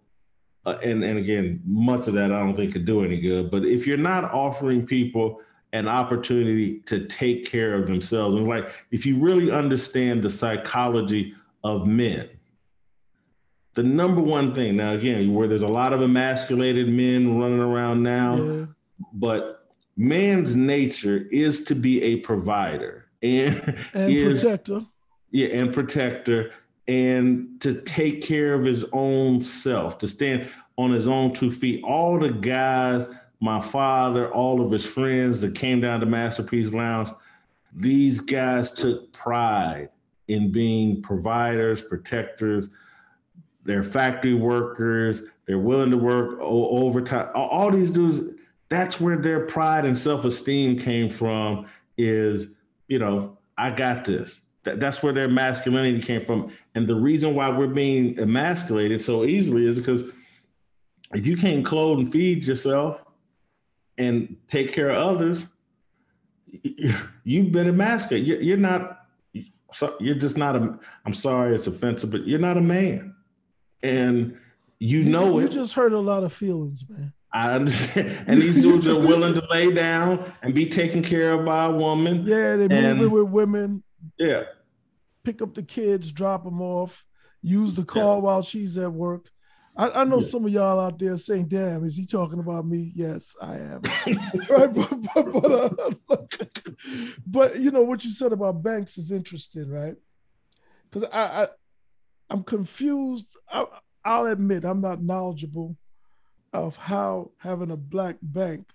uh, and and again, much of that I don't think could do any good. But if you're not offering people an opportunity to take care of themselves, and like if you really understand the psychology of men, the number one thing now again, where there's a lot of emasculated men running around now, yeah. but man's nature is to be a provider and, and [LAUGHS] is, protector. Yeah, and protector, and to take care of his own self, to stand on his own two feet. All the guys, my father, all of his friends that came down to Masterpiece Lounge, these guys took pride in being providers, protectors. They're factory workers. They're willing to work overtime. All these dudes, that's where their pride and self-esteem came from. Is you know, I got this. That's where their masculinity came from. And the reason why we're being emasculated so easily is because if you can't clothe and feed yourself and take care of others, you've been emasculated. You're not. You're just not a. I'm sorry, it's offensive, but you're not a man, and you, you know you it. You just hurt a lot of feelings, man. I understand. [LAUGHS] And these dudes are willing to lay down and be taken care of by a woman. Yeah, they move in with women. Yeah. Pick up the kids, drop them off, use the car yeah. while she's at work. I, I know yeah. some of y'all out there saying, "Damn, is he talking about me?" Yes, I am. [LAUGHS] right, but but, but, uh, [LAUGHS] but, you know what you said about banks is interesting, right? Because I, I I'm confused. I, I'll admit I'm not knowledgeable of how having a black bank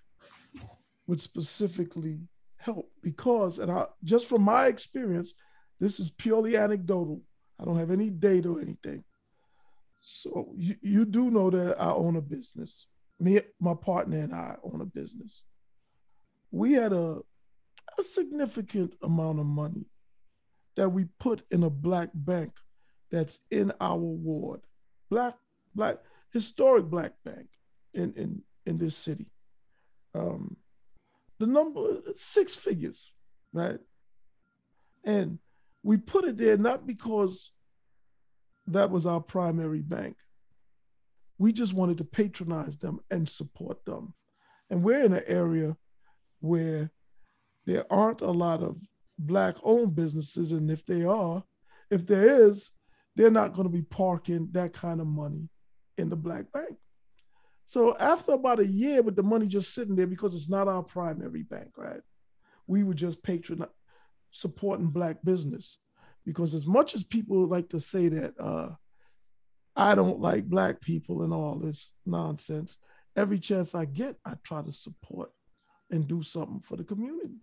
would specifically help because and I just from my experience this is purely anecdotal. I don't have any data or anything. So you, you do know that I own a business. Me my partner and I own a business. We had a a significant amount of money that we put in a black bank that's in our ward black black historic black bank in in in this city. Um, the number six figures, right? And we put it there not because that was our primary bank. We just wanted to patronize them and support them. And we're in an area where there aren't a lot of black owned businesses. And if they are, if there is, they're not going to be parking that kind of money in the black bank. So after about a year with the money just sitting there because it's not our primary bank, right? We were just patron supporting black business. Because as much as people like to say that uh, I don't like black people and all this nonsense, every chance I get, I try to support and do something for the community.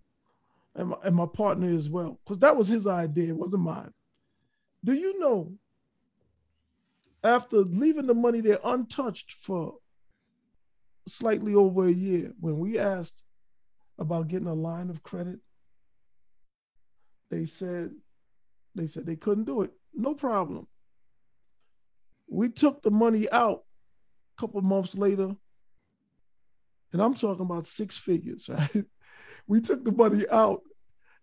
And my, and my partner as well, because that was his idea, it wasn't mine. Do you know after leaving the money there untouched for slightly over a year, when we asked about getting a line of credit, they said they said they couldn't do it. No problem. We took the money out a couple months later, and I'm talking about six figures, [LAUGHS] right? We took the money out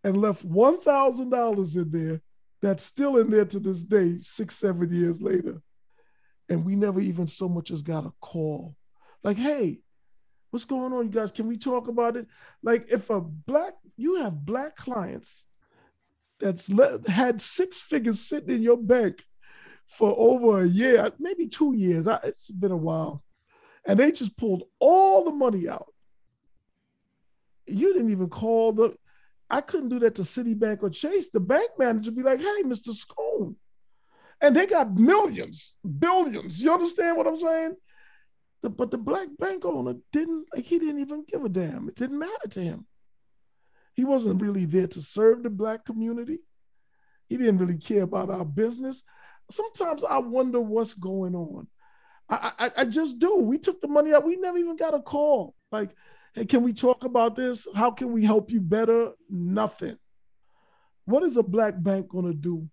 and left one thousand dollars in there that's still in there to this day, six, seven years later. And we never even so much as got a call like, hey, what's going on, you guys? Can we talk about it? Like, if a black, you have black clients that's had six figures sitting in your bank for over a year, maybe two years. I, it's been a while. And they just pulled all the money out. You didn't even call the, I couldn't do that to Citibank or Chase. The bank manager be like, hey, Mr. Scoon. And they got millions, billions. You understand what I'm saying? The, but the black bank owner didn't like he didn't even give a damn. It didn't matter to him. He wasn't really there to serve the black community. He didn't really care about our business. Sometimes I wonder what's going on. I, I, I just do. We took the money out. We never even got a call. Like, hey, can we talk about this? How can we help you better? Nothing. What is a black bank going to do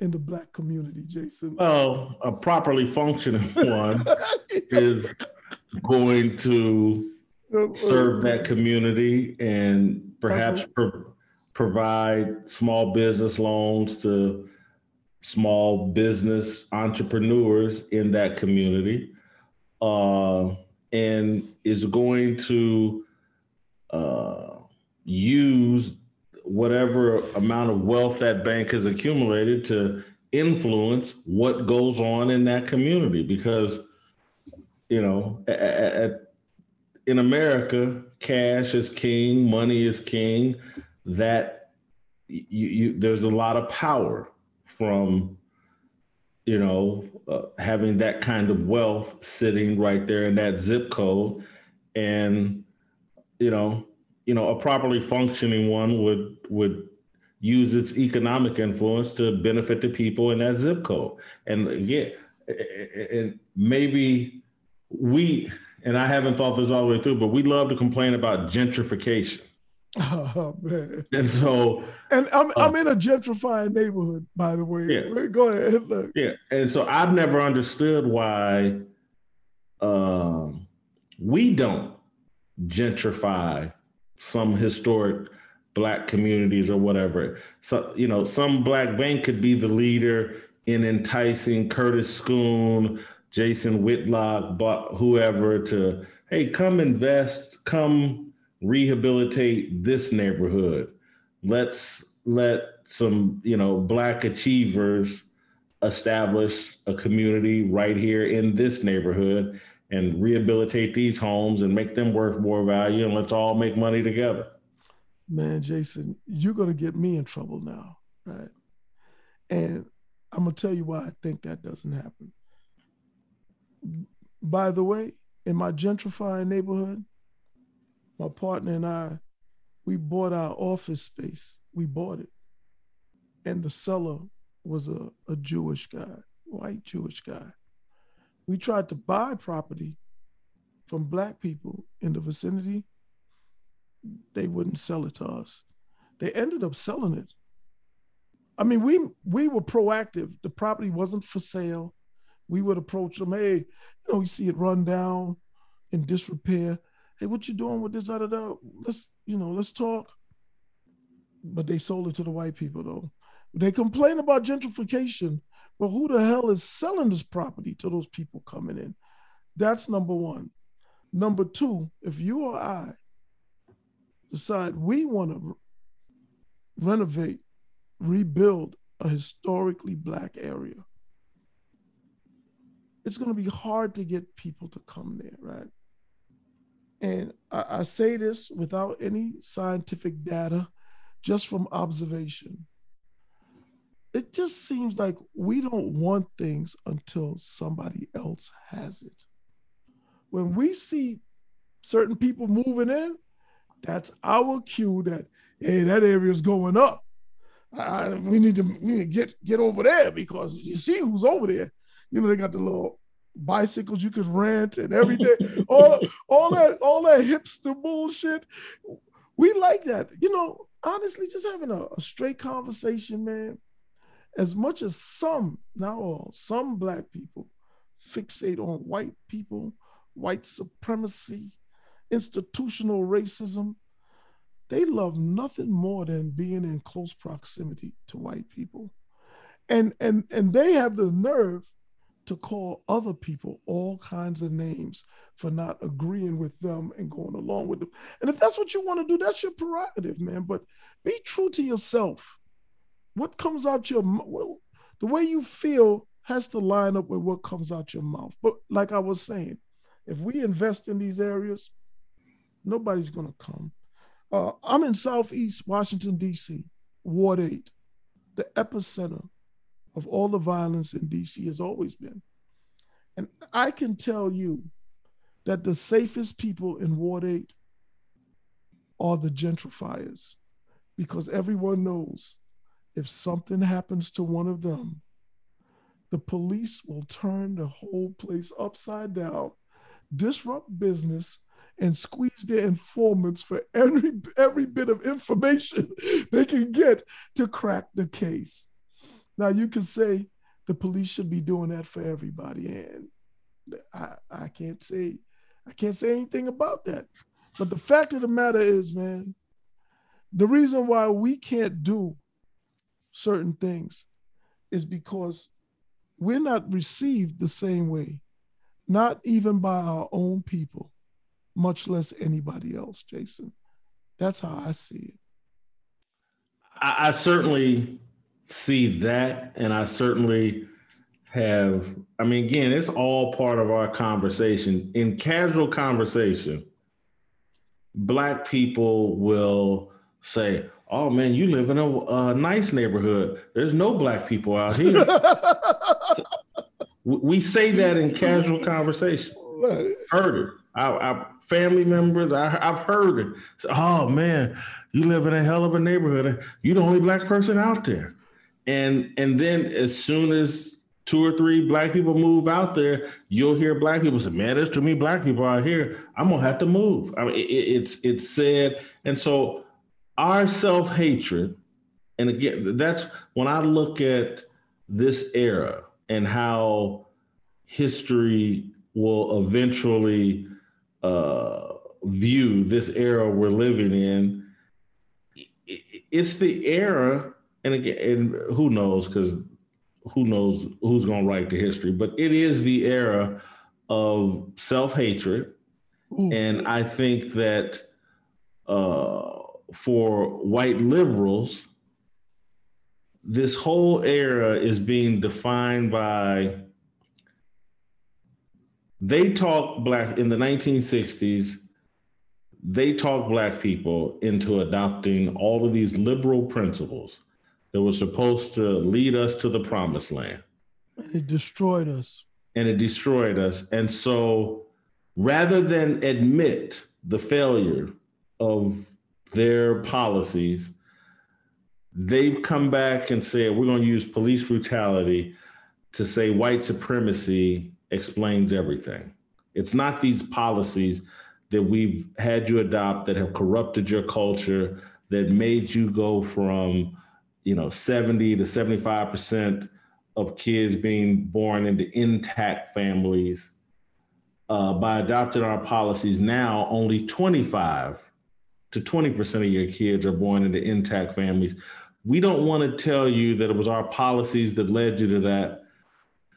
in the black community, Jason? Well, a properly functioning [LAUGHS] one is going to serve that community and perhaps pro- provide small business loans to small business entrepreneurs in that community uh, and is going to uh, use whatever amount of wealth that bank has accumulated to influence what goes on in that community because you know at, at, in America, cash is king, money is king. That you, you there's a lot of power from you know uh, having that kind of wealth sitting right there in that zip code and you know you know a properly functioning one would would use its economic influence to benefit the people in that zip code and again and maybe we and I haven't thought this all the way through, but we love to complain about gentrification. Oh man! And so, and I'm uh, I'm in a gentrifying neighborhood, by the way. Yeah. Go ahead. Look. Yeah, and so I've never understood why um, we don't gentrify some historic black communities or whatever. So you know, some black bank could be the leader in enticing Curtis Scoon Jason Whitlock, but whoever to, hey, come invest, come rehabilitate this neighborhood. Let's let some, you know, black achievers establish a community right here in this neighborhood and rehabilitate these homes and make them worth more value and let's all make money together. Man, Jason, you're going to get me in trouble now, right? And I'm going to tell you why I think that doesn't happen by the way, in my gentrifying neighborhood, my partner and I, we bought our office space. We bought it. And the seller was a, a Jewish guy, white Jewish guy. We tried to buy property from black people in the vicinity. They wouldn't sell it to us. They ended up selling it. I mean, we we were proactive. The property wasn't for sale we would approach them. Hey, you know, we see it run down in disrepair. Hey, what you doing with this? Da, da, da. Let's, you know, let's talk. But they sold it to the white people though. They complain about gentrification, but who the hell is selling this property to those people coming in? That's number one. Number two, if you or I decide we want to renovate, rebuild a historically black area, it's going to be hard to get people to come there, right? And I, I say this without any scientific data, just from observation. It just seems like we don't want things until somebody else has it. When we see certain people moving in, that's our cue that hey, that area is going up. I, we need to we need to get get over there because you see who's over there. You know, they got the little bicycles you could rent and everything. all, all that, all that hipster bullshit. We like that. You know, honestly, just having a, a straight conversation, man. As much as some, not all, some black people fixate on white people, white supremacy, institutional racism, they love nothing more than being in close proximity to white people. And and and they have the nerve to call other people all kinds of names for not agreeing with them and going along with them. And if that's what you want to do, that's your prerogative, man. But be true to yourself. What comes out your well, the way you feel has to line up with what comes out your mouth. But like I was saying, if we invest in these areas, nobody's going to come. Uh, I'm in Southeast Washington, D.C., Ward 8, the epicenter of all the violence in DC has always been. And I can tell you that the safest people in Ward 8 are the gentrifiers because everyone knows if something happens to one of them, the police will turn the whole place upside down, disrupt business, and squeeze their informants for every every bit of information [LAUGHS] they can get to crack the case. Now you can say the police should be doing that for everybody, and I, I can't say I can't say anything about that. But the fact of the matter is, man, the reason why we can't do certain things is because we're not received the same way, not even by our own people, much less anybody else, Jason. That's how I see it. I, I certainly see that. And I certainly have, I mean, again, it's all part of our conversation. In casual conversation, black people will say, "Oh man, you live in a, a nice neighborhood. There's no black people out here." [LAUGHS] we say that in casual conversation. Heard it. Our, family members, I, have heard it. oh man, you live in a hell of a neighborhood. You're the only black person out there. And and then as soon as two or three black people move out there, you'll hear black people say, "Man, there's too many black people out here. I'm gonna have to move." I mean, it, it's it's said, and so our self hatred, and again, that's when I look at this era and how history will eventually uh, view this era we're living in. It's the era, and again, and who knows? Because who knows who's going to write the history? But it is the era of self hatred, and I think that uh, for white liberals, this whole era is being defined by they talk black in the 1960s they talked black people into adopting all of these liberal principles that were supposed to lead us to the promised land. It destroyed us. And it destroyed us. And so rather than admit the failure of their policies they've come back and said we're going to use police brutality to say white supremacy explains everything. It's not these policies that we've had you adopt that have corrupted your culture, that made you go from, you know, 70 to 75% of kids being born into intact families. Uh, by adopting our policies now, only 25 to 20% of your kids are born into intact families. We don't want to tell you that it was our policies that led you to that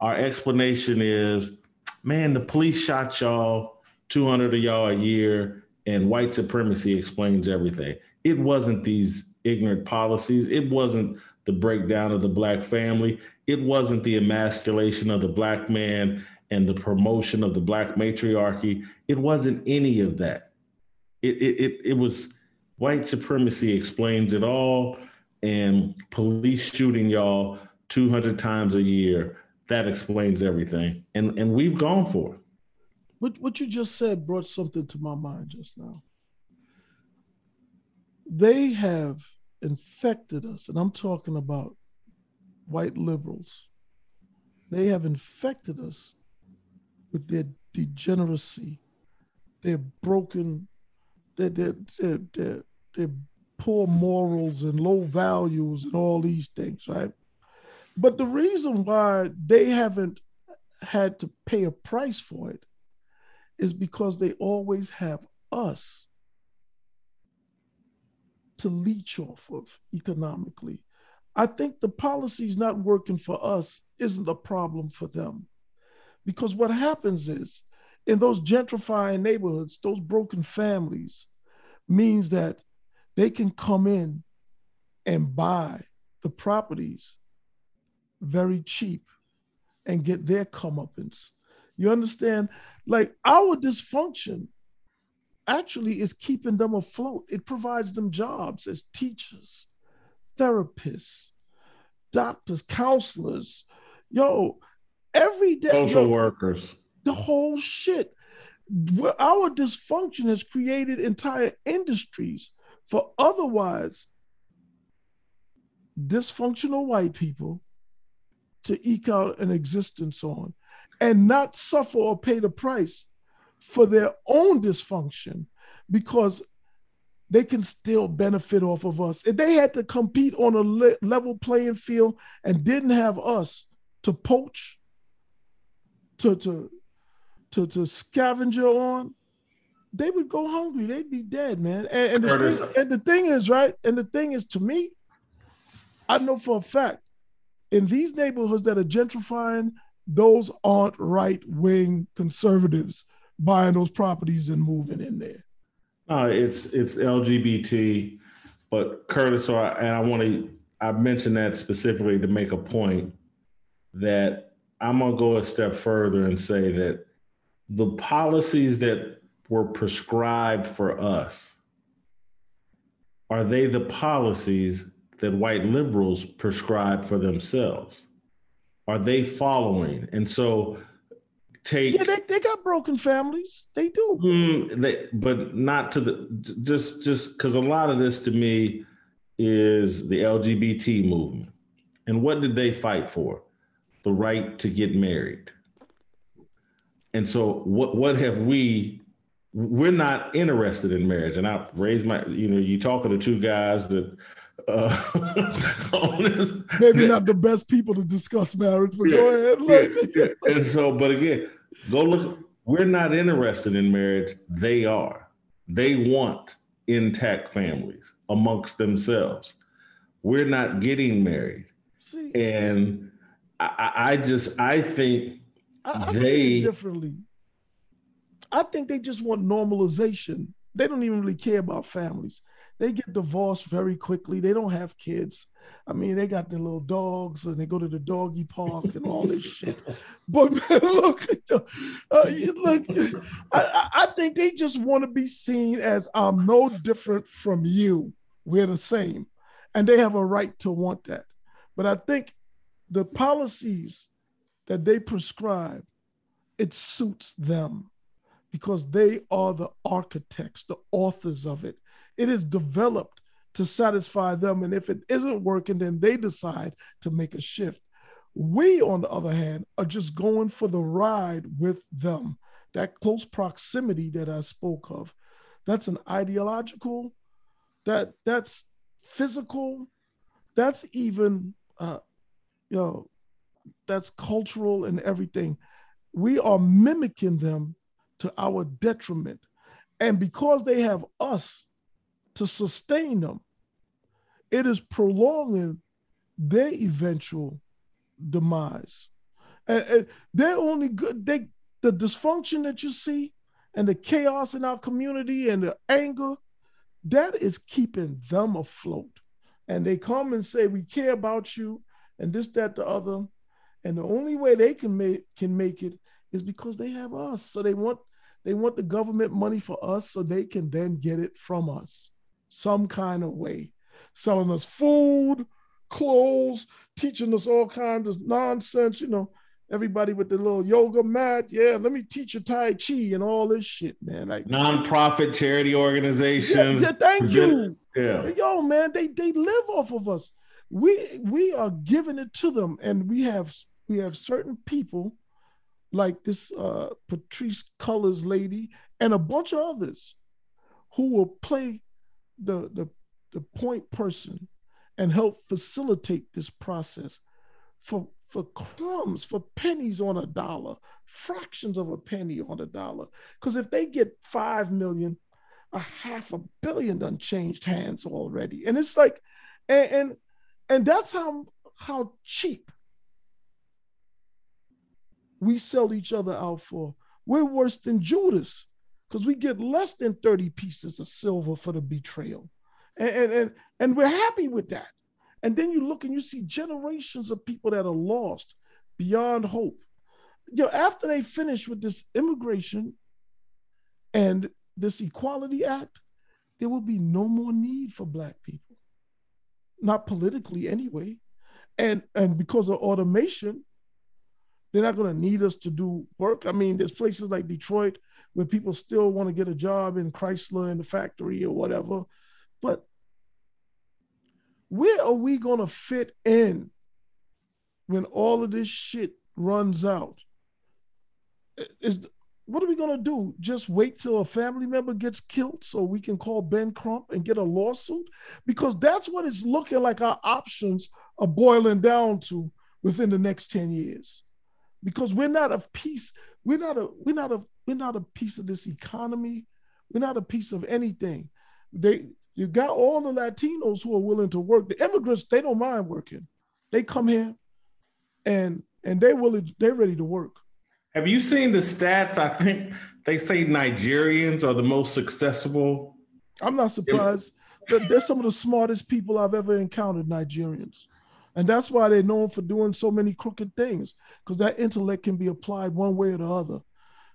our explanation is, man, the police shot y'all, 200 of y'all a year, and white supremacy explains everything. It wasn't these ignorant policies. It wasn't the breakdown of the black family. It wasn't the emasculation of the black man and the promotion of the black matriarchy. It wasn't any of that. It, it, it, it was white supremacy explains it all and police shooting y'all 200 times a year that explains everything. And and we've gone for it. What what you just said brought something to my mind just now. They have infected us, and I'm talking about white liberals. They have infected us with their degeneracy, their broken, their, their, their, their, their poor morals and low values and all these things, right? But the reason why they haven't had to pay a price for it is because they always have us to leech off of economically. I think the policies not working for us isn't a problem for them. Because what happens is in those gentrifying neighborhoods, those broken families means that they can come in and buy the properties very cheap and get their comeuppance. You understand? Like our dysfunction actually is keeping them afloat. It provides them jobs as teachers, therapists, doctors, counselors. Yo, every day. Social yo, workers. The whole shit. Our dysfunction has created entire industries for otherwise dysfunctional white people to eke out an existence on and not suffer or pay the price for their own dysfunction because they can still benefit off of us. If they had to compete on a le- level playing field and didn't have us to poach, to to to to scavenger on, they would go hungry. They'd be dead, man. And, and, the, thing, and the thing is, right? And the thing is, to me, I know for a fact in these neighborhoods that are gentrifying, those aren't right wing conservatives buying those properties and moving in there. Uh, it's it's LGBT, but Curtis, so I, and I want to I mentioned that specifically to make a point that I'm gonna go a step further and say that the policies that were prescribed for us? Are they the policies that white liberals prescribe for themselves? Are they following? And so take yeah, they, they got broken families. They do. Mm, they, but not to the just just because a lot of this to me is the LGBT movement. And what did they fight for? The right to get married. And so what what have we we're not interested in marriage. And I raised my, you know, you talking to two guys that uh, [LAUGHS] maybe not the best people to discuss marriage, but yeah, go ahead. Yeah, yeah. And so, but again, go look. We're not interested in marriage. They are. They want intact families amongst themselves. We're not getting married. See, and I, I, just I think I, I they differently. I think they just want normalization. They don't even really care about families. They get divorced very quickly. They don't have kids. I mean, they got their little dogs and they go to the doggy park and all this [LAUGHS] shit. But [LAUGHS] man, look, uh, look, I, I think they just want to be seen as I'm no different from you. We're the same. And they have a right to want that. But I think the policies that they prescribe, it suits them because they are the architects, the authors of it. It is developed to satisfy them. And if it isn't working, then they decide to make a shift. We, on the other hand, are just going for the ride with them. That close proximity that I spoke of, that's an ideological, that that's physical, that's even, uh, you know, that's cultural and everything. We are mimicking them to our detriment. And because they have us to sustain them, it is prolonging their eventual demise. And, and they're only good, they the dysfunction that you see and the chaos in our community and the anger, that is keeping them afloat. And they come and say, We care about you, and this, that, the other. And the only way they can make can make it is because they have us. So they want they want the government money for us so they can then get it from us some kind of way, selling us food, clothes, teaching us all kinds of nonsense, you know. Everybody with the little yoga mat, yeah. Let me teach you Tai Chi and all this shit, man. Like nonprofit charity organizations. Yeah, yeah thank you. Yeah. Yo, man, they they live off of us. We we are giving it to them, and we have we have certain people like this uh, Patrisse Cullors lady and a bunch of others who will play the, the, the point person and help facilitate this process for, for crumbs, for pennies on a dollar, fractions of a penny on a dollar. Because if they get five million, a half a billion done changed hands already. And it's like, and and, and that's how how cheap we sell each other out for. We're worse than Judas because we get less than 30 pieces of silver for the betrayal. And, and, and, and we're happy with that. And then you look and you see generations of people that are lost beyond hope. You know, after they finish with this immigration and this Equality Act, there will be no more need for Black people, not politically anyway. And, and because of automation, they're not going to need us to do work. I mean, there's places like Detroit where people still want to get a job in Chrysler in the factory or whatever. But where are we going to fit in when all of this shit runs out? Is what are we going to do? Just wait till a family member gets killed so we can call Ben Crump and get a lawsuit? Because that's what it's looking like our options are boiling down to within the next 10 years because we're not a piece we're not a we're not a we're not a piece of this economy we're not a piece of anything they you got all the latinos who are willing to work. The immigrants they don't mind working. They come here and and they willing they're ready to work. Have you seen the stats? I think they say nigerians are the most successful i'm not surprised. They're some of the smartest people i've ever encountered nigerians. And that's why they're known for doing so many crooked things, because that intellect can be applied one way or the other.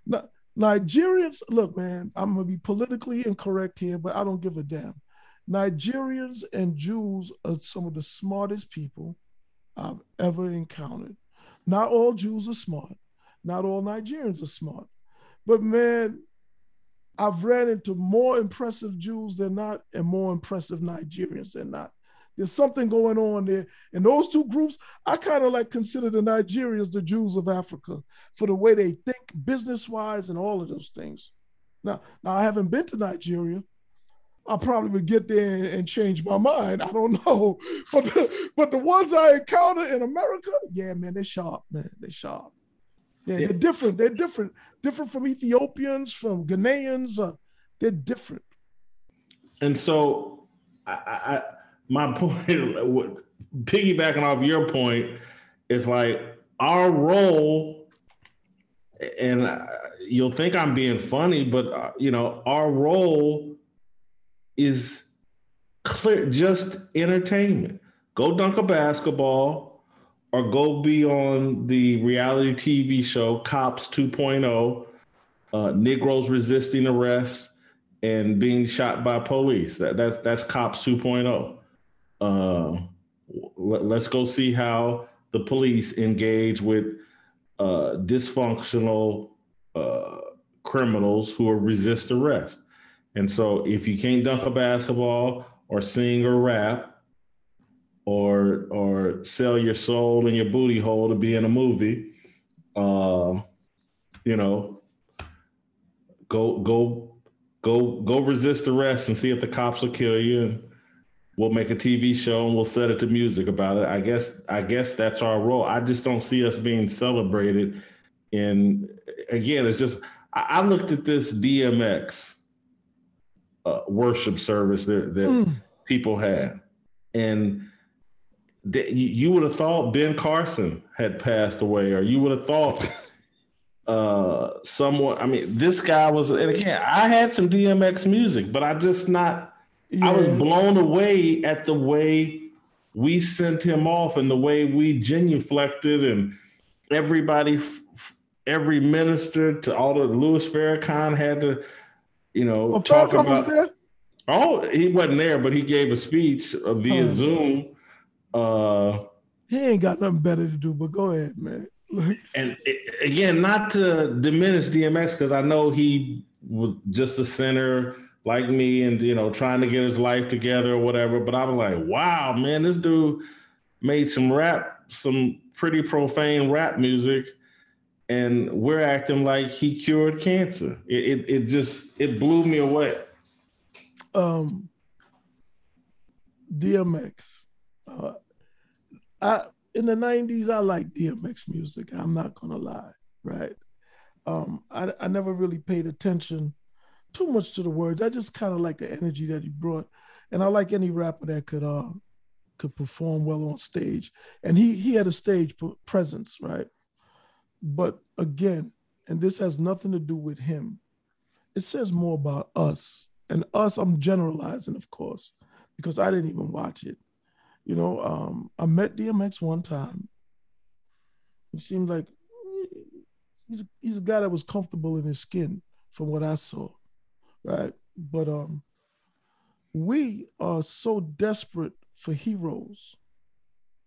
Now, Nigerians, look, man, I'm gonna be politically incorrect here, but I don't give a damn. Nigerians and Jews are some of the smartest people I've ever encountered. Not all Jews are smart. Not all Nigerians are smart. But man, I've ran into more impressive Jews than not and more impressive Nigerians than not. There's something going on there. And those two groups, I kind of like consider the Nigerians the Jews of Africa for the way they think business wise and all of those things. Now, now I haven't been to Nigeria. I probably would get there and, and change my mind. I don't know. [LAUGHS] But the, but the ones I encounter in America, yeah, man, they're sharp, man. They're sharp. Yeah, yeah. they're different. They're different. Different from Ethiopians, from Ghanaians. Uh, they're different. And so I, I my [LAUGHS] point, piggybacking off your point, is like our role, and you'll think I'm being funny, but uh, you know, our role is clear, just entertainment. Go dunk a basketball or go be on the reality TV show Cops 2.0, uh, Negroes resisting arrest and being shot by police. That, that's that's Cops 2.0. Uh, let, us go see how the police engage with uh, dysfunctional uh, criminals who are resist arrest. And so, if you can't dunk a basketball or sing or rap, or or sell your soul and your booty hole to be in a movie, uh, you know, go go go go resist arrest and see if the cops will kill you and we'll make a TV show and we'll set it to music about it. I guess I guess that's our role. I just don't see us being celebrated. And again, it's just I, I looked at this DMX uh, worship service that, that mm. people had, and th- you would have thought Ben Carson had passed away, or you would have thought uh someone i mean this guy was and again i had some dmx music but i just not yeah. I was blown away at the way we sent him off and the way we genuflected and everybody, every minister to all the Louis Farrakhan had to, you know, well, talk Farrakhan about. Oh, he wasn't there, but he gave a speech uh, via oh. Zoom. Uh, he ain't got nothing better to do. But go ahead, man. and it, again, not to diminish DMX because I know he was just a sinner like me and you know trying to get his life together or whatever. But I was like, wow, man, this dude made some rap, some pretty profane rap music, and we're acting like he cured cancer. It it, it just it blew me away. Um, DMX. Uh, I in the '90s, I like DMX music. I'm not gonna lie, right? Um, I I never really paid attention too much to the words. I just kind of like the energy that he brought, and I like any rapper that could uh could perform well on stage. And he he had a stage presence, right? But again, and this has nothing to do with him. It says more about us, and us. I'm generalizing, of course, because I didn't even watch it. You know, um, I met DMX one time. He seemed like he's he's a guy that was comfortable in his skin, from what I saw right? But um, we are so desperate for heroes,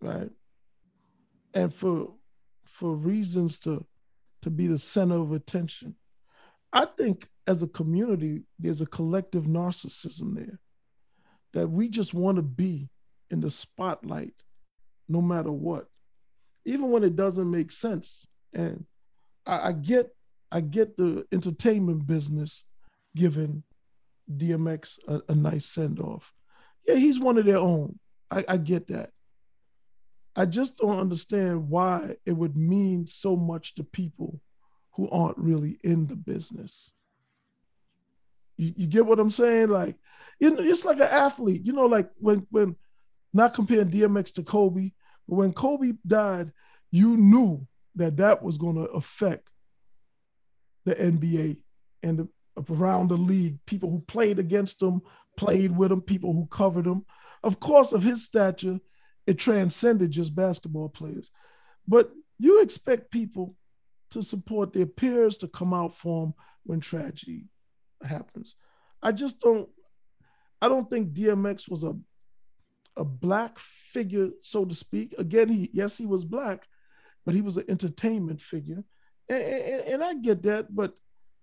right? And for for reasons to to be the center of attention. I think as a community, there's a collective narcissism there that we just want to be in the spotlight no matter what, even when it doesn't make sense. And I, I get I get the entertainment business giving DMX a, a nice send off. Yeah, he's one of their own. I, I get that. I just don't understand why it would mean so much to people who aren't really in the business. You, you get what I'm saying? Like, you know, it's like an athlete. You know, like when when not comparing DMX to Kobe, but when Kobe died, you knew that that was going to affect the NBA and the around the league, people who played against him, played with him, people who covered him. Of course, of his stature, it transcended just basketball players. But you expect people to support their peers to come out for them when tragedy happens. I just don't I don't think DMX was a a black figure, so to speak. Again, he yes, he was black, but he was an entertainment figure. And, and, and I get that, but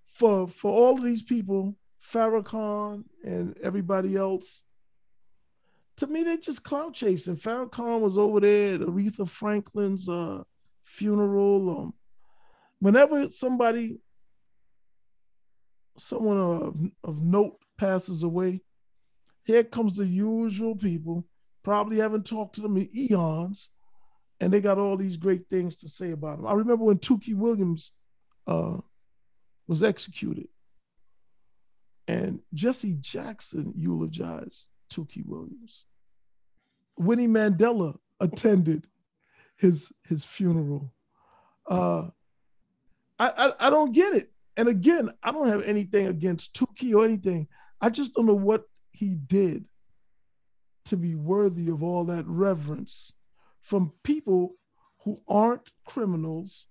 for for all of these people, Farrakhan and everybody else, to me, they're just clout chasing. Farrakhan was over there at Aretha Franklin's uh, funeral. Um, whenever somebody, someone of, of note passes away, here comes the usual people, probably haven't talked to them in eons, and they got all these great things to say about them. I remember when Tookie Williams uh, was executed, and Jesse Jackson eulogized Tookie Williams. Winnie Mandela attended his his funeral. Uh, I, I I don't get it. And again, I don't have anything against Tookie or anything. I just don't know what he did to be worthy of all that reverence from people who aren't criminals,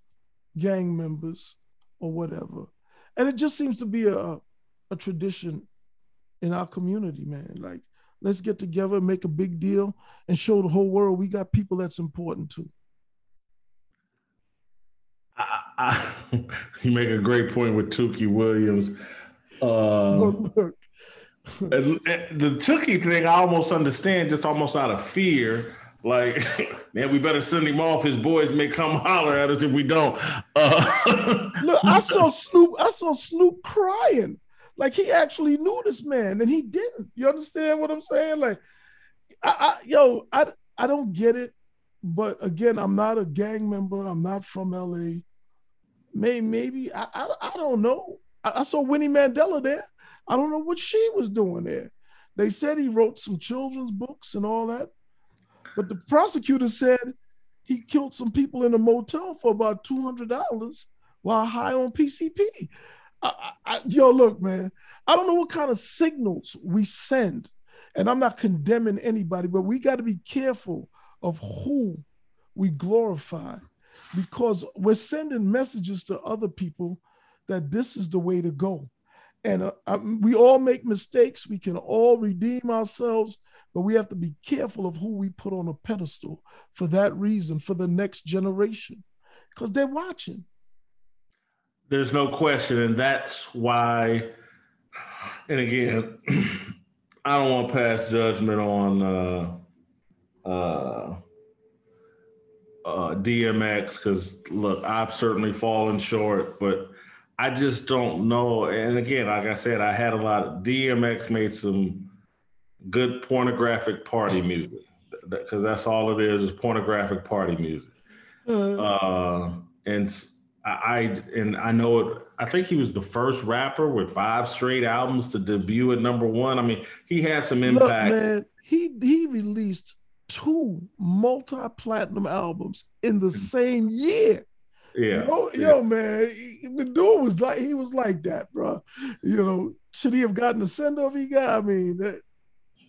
gang members, or whatever. And it just seems to be a, a tradition in our community, man. Like, let's get together, make a big deal, and show the whole world we got people that's important too. I, I, [LAUGHS] you make a great point with Tookie Williams. Uh, look, look, the Tookie thing, I almost understand, just almost out of fear. Like, [LAUGHS] man, we better send him off. His boys may come holler at us if we don't. Uh, [LAUGHS] Look, I saw Snoop. I saw Snoop crying. Like he actually knew this man, and he didn't. You understand what I'm saying? Like, I, I yo, I I don't get it. But again, I'm not a gang member. I'm not from LA. Maybe, maybe I, I, I don't know. I, I saw Winnie Mandela there. I don't know what she was doing there. They said he wrote some children's books and all that. But the prosecutor said he killed some people in a motel for about $200 while high on PCP. I, I, yo, look, man, I don't know what kind of signals we send. And I'm not condemning anybody, but we got to be careful of who we glorify because we're sending messages to other people that this is the way to go. And uh, I, we all make mistakes. We can all redeem ourselves, but we have to be careful of who we put on a pedestal for that reason, for the next generation, because they're watching. There's no question. And that's why, and again, [CLEARS THROAT] I don't want to pass judgment on uh, uh, uh, DMX because, look, I've certainly fallen short, but I just don't know. And again, like I said, I had a lot of DMX made some good pornographic party music because that's all it is is pornographic party music. Mm. Uh, and I and I know it. I think he was the first rapper with five straight albums to debut at number one. I mean, he had some impact. Look, man, he he released two multi-platinum albums in the mm. same year. Yeah. Yo, yeah. yo man, the dude was like he was like that, bro. You know, should he have gotten the send off he got? I mean, that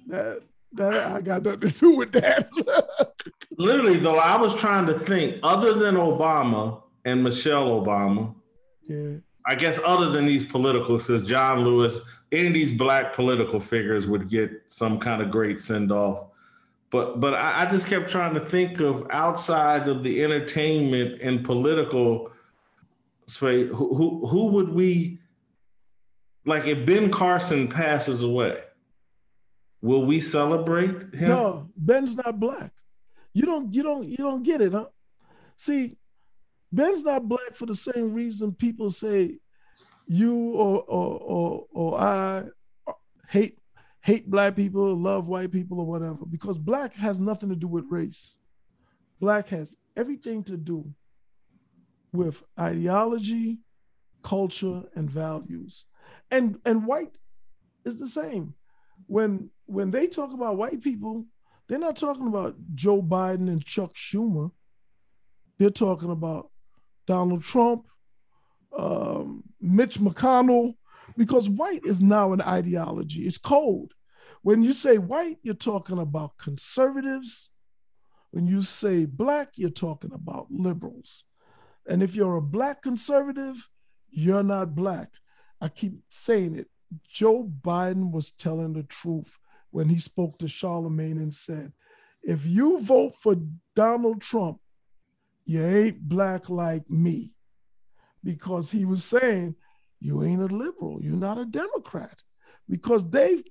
that that I got nothing to do with that. [LAUGHS] Literally, though, I was trying to think, other than Obama and Michelle Obama, yeah. I guess other than these political, because John Lewis, any of these black political figures would get some kind of great send off. But but I, I, just kept trying to think of outside of the entertainment and political space, who, who who would we like if Ben Carson passes away? Will we celebrate him? No, Ben's not black. You don't you don't you don't get it, huh? See, Ben's not black for the same reason people say you or or or, or I hate hate black people, love white people, or whatever, because black has nothing to do with race. Black has everything to do with ideology, culture, and values. And and white is the same. When when they talk about white people, they're not talking about Joe Biden and Chuck Schumer. They're talking about Donald Trump, um, Mitch McConnell, because white is now an ideology. It's cold. When you say white, you're talking about conservatives. When you say black, you're talking about liberals. And if you're a black conservative, you're not black. I keep saying it. Joe Biden was telling the truth when he spoke to Charlamagne and said, if you vote for Donald Trump, you ain't black like me. Because he was saying, you ain't a liberal, you're not a Democrat. Because they've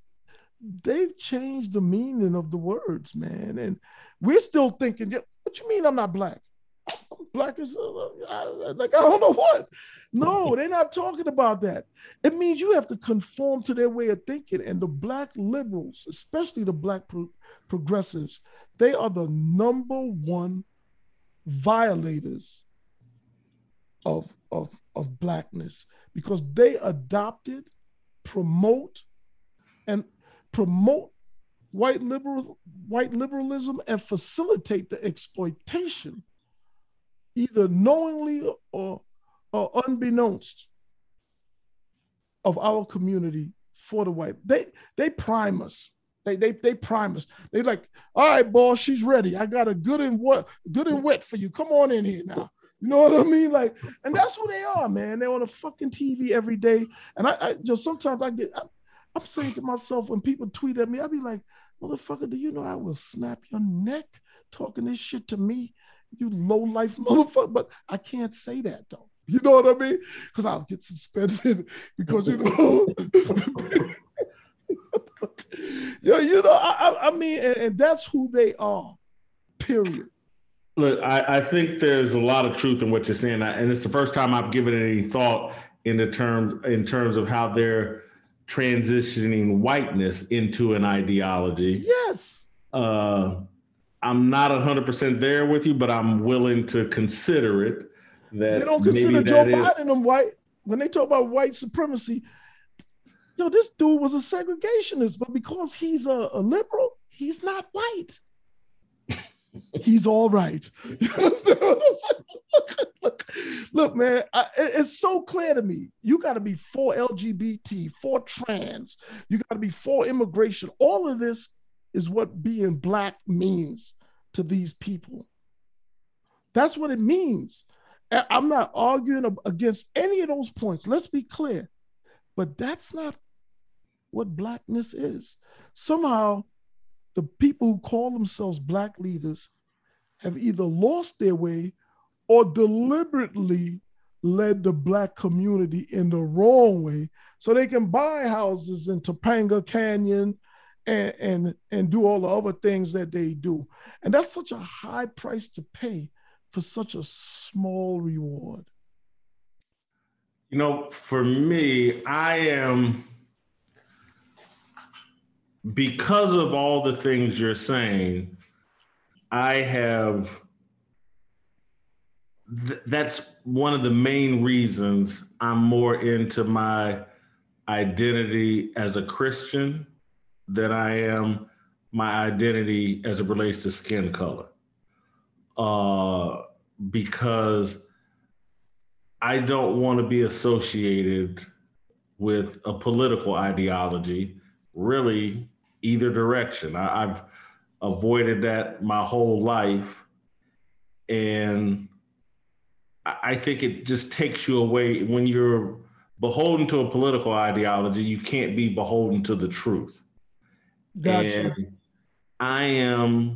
they've changed the meaning of the words, man. And we're still thinking, what you mean I'm not black? I'm black as uh, like I don't know what. No, [LAUGHS] they're not talking about that. It means you have to conform to their way of thinking. And the black liberals, especially the black pro- progressives, they are the number one violators of, of, of blackness because they adopted, promote, and promote white liberal white liberalism and facilitate the exploitation, either knowingly or, or unbeknownst, of our community for the white. They they prime us. They they they prime us. They like, all right, boss, she's ready. I got a good and what good and wet for you. Come on in here now. You know what I mean? Like, and that's who they are, man. They're on a fucking TV every day. And I, I just sometimes I get I, I'm saying to myself when people tweet at me, I'll be like, motherfucker, do you know I will snap your neck talking this shit to me? You low life [LAUGHS] motherfucker. But I can't say that though. You know what I mean? Because I'll get suspended [LAUGHS] because you know. [LAUGHS] [LAUGHS] yeah, you know, I, I mean, and, and, that's who they are. Period. Look, I, I, think there's a lot of truth in what you're saying, and it's the first time I've given any thought in the terms in terms of how they're transitioning whiteness into an ideology. Yes. Uh, I'm not 100% there with you, but I'm willing to consider it. That they don't consider Joe Biden them white. When they talk about white supremacy, yo, this dude was a segregationist, but because he's a, a liberal, he's not white. [LAUGHS] he's all right. [LAUGHS] look, look, man, I, it's so clear to me. You got to be for LGBT, for trans. You got to be for immigration. All of this is what being black means to these people. That's what it means. I'm not arguing against any of those points. Let's be clear. But that's not what blackness is. Somehow, the people who call themselves black leaders have either lost their way or deliberately led the black community in the wrong way so they can buy houses in Topanga Canyon and, and, and do all the other things that they do. And that's such a high price to pay for such a small reward. You know, for me, I am because of all the things you're saying, I have th- that's one of the main reasons I'm more into my identity as a Christian than I am my identity as it relates to skin color. Uh, because I don't want to be associated with a political ideology, really, either direction. I, I've avoided that my whole life. And I think it just takes you away when you're beholden to a political ideology, you can't be beholden to the truth. Gotcha. And I am,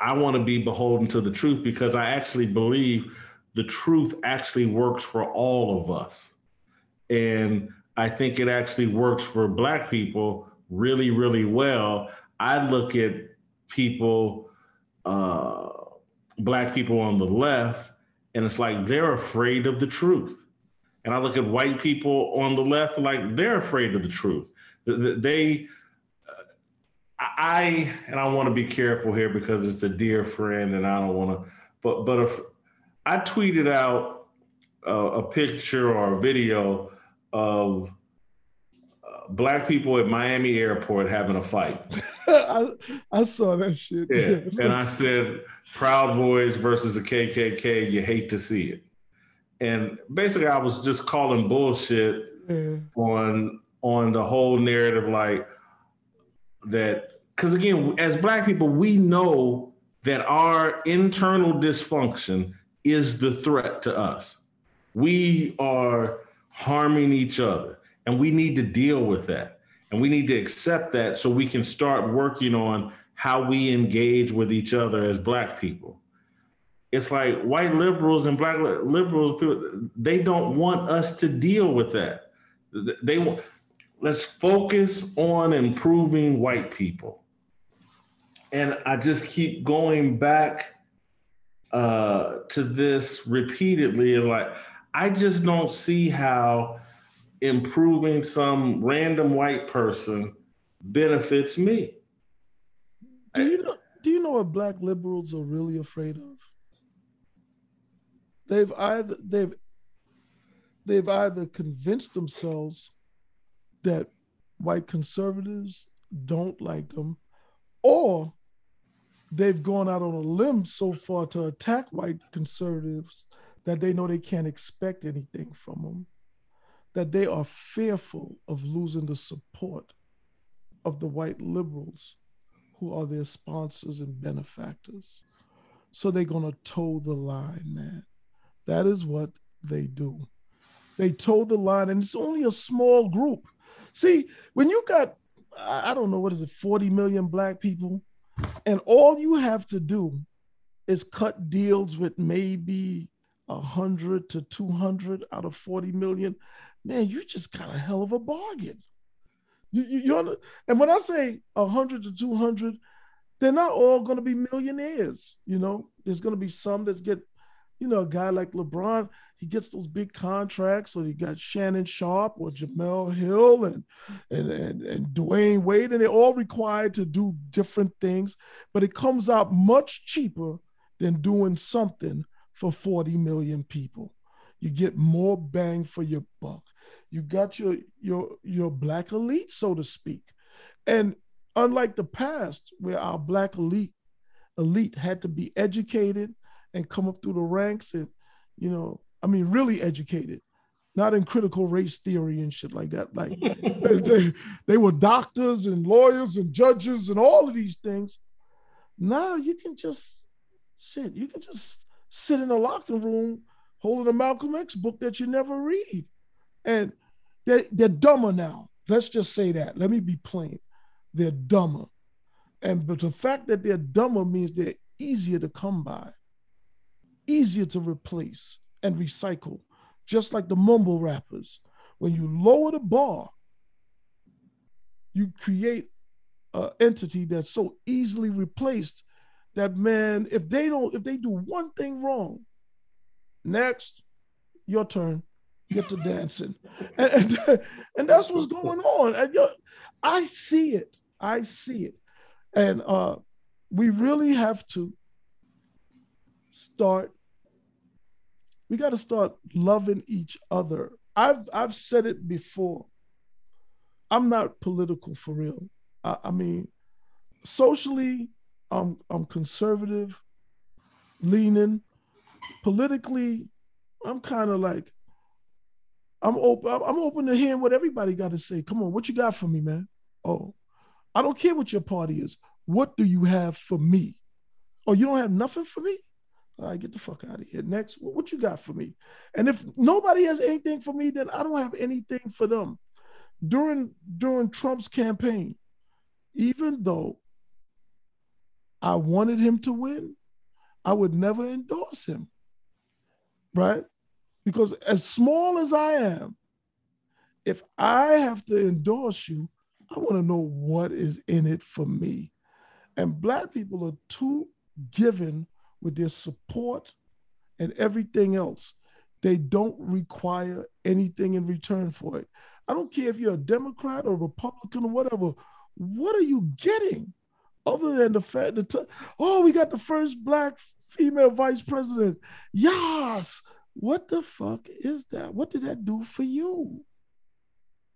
I want to be beholden to the truth because I actually believe the truth actually works for all of us. And I think it actually works for Black people really, really well. I look at people, uh, Black people on the left, and it's like they're afraid of the truth. And I look at white people on the left, like they're afraid of the truth. They, uh, I, and I want to be careful here because it's a dear friend, and I don't want to. But but if I tweeted out a, a picture or a video of black people at Miami airport having a fight. [LAUGHS] I, I, saw that shit. Yeah. and I said, Proud Boys versus the KKK, you hate to see it. And basically, I was just calling bullshit yeah. on on the whole narrative, like that. Because again, as Black people, we know that our internal dysfunction is the threat to us. We are harming each other, and we need to deal with that. And we need to accept that so we can start working on how we engage with each other as Black people. It's like white liberals and Black liberals, they don't want us to deal with that. They want, let's focus on improving white people. And I just keep going back uh, to this repeatedly. And like, I just don't see how improving some random white person benefits me. Do you know, do you know what black liberals are really afraid of? They've either they've they've either convinced themselves that white conservatives don't like them, or they've gone out on a limb so far to attack white conservatives that they know they can't expect anything from them, that they are fearful of losing the support of the white liberals who are their sponsors and benefactors. So they're going to toe the line, man. That is what they do. They toe the line, and it's only a small group. See, when you got, I don't know, what is it, 40 million black people, and all you have to do is cut deals with maybe 100 to 200 out of 40 million, man, you just got a hell of a bargain. You, you, you and when I say 100 to 200, they're not all going to be millionaires. You know, there's going to be some that get, you know, a guy like LeBron, he gets those big contracts, or you got Shannon Sharpe or Jemele Hill and, and and and Dwyane Wade, and they're all required to do different things, but it comes out much cheaper than doing something for 40 million people. You get more bang for your buck. You got your your your black elite, so to speak. And unlike the past, where our black elite elite had to be educated and come up through the ranks and, you know, I mean, really educated, not in critical race theory and shit like that. Like [LAUGHS] they, they were doctors and lawyers and judges and all of these things. Now you can just shit, you can just sit in a locker room holding a Malcolm X book that you never read. And they're, they're dumber now. Let's just say that. Let me be plain. They're dumber. And but the fact that they're dumber means they're easier to come by, easier to replace and recycle, just like the mumble rappers. When you lower the bar, you create an entity that's so easily replaced that man, if they don't, if they do one thing wrong, next, your turn, get to dancing, and, and, [LAUGHS] and that's what's going on. And I see it, I see it, and uh, we really have to start. We got to start loving each other. I've I've said it before. I'm not political for real. I, I mean, socially, I'm I'm conservative, leaning. Politically, I'm kind of like I'm open. I'm open to hearing what everybody got to say. Come on, what you got for me, man? Oh, I don't care what your party is. What do you have for me? Oh, you don't have nothing for me? All right, get the fuck out of here. Next, what you got for me? And if nobody has anything for me, then I don't have anything for them. During during Trump's campaign, even though I wanted him to win, I would never endorse him. Right? Because as small as I am, if I have to endorse you, I want to know what is in it for me. And Black people are too given with their support and everything else. They don't require anything in return for it. I don't care if you're a Democrat or Republican or whatever. What are you getting? other than the fact that oh we got the first black female vice president yes what the fuck is that? What did that do for you?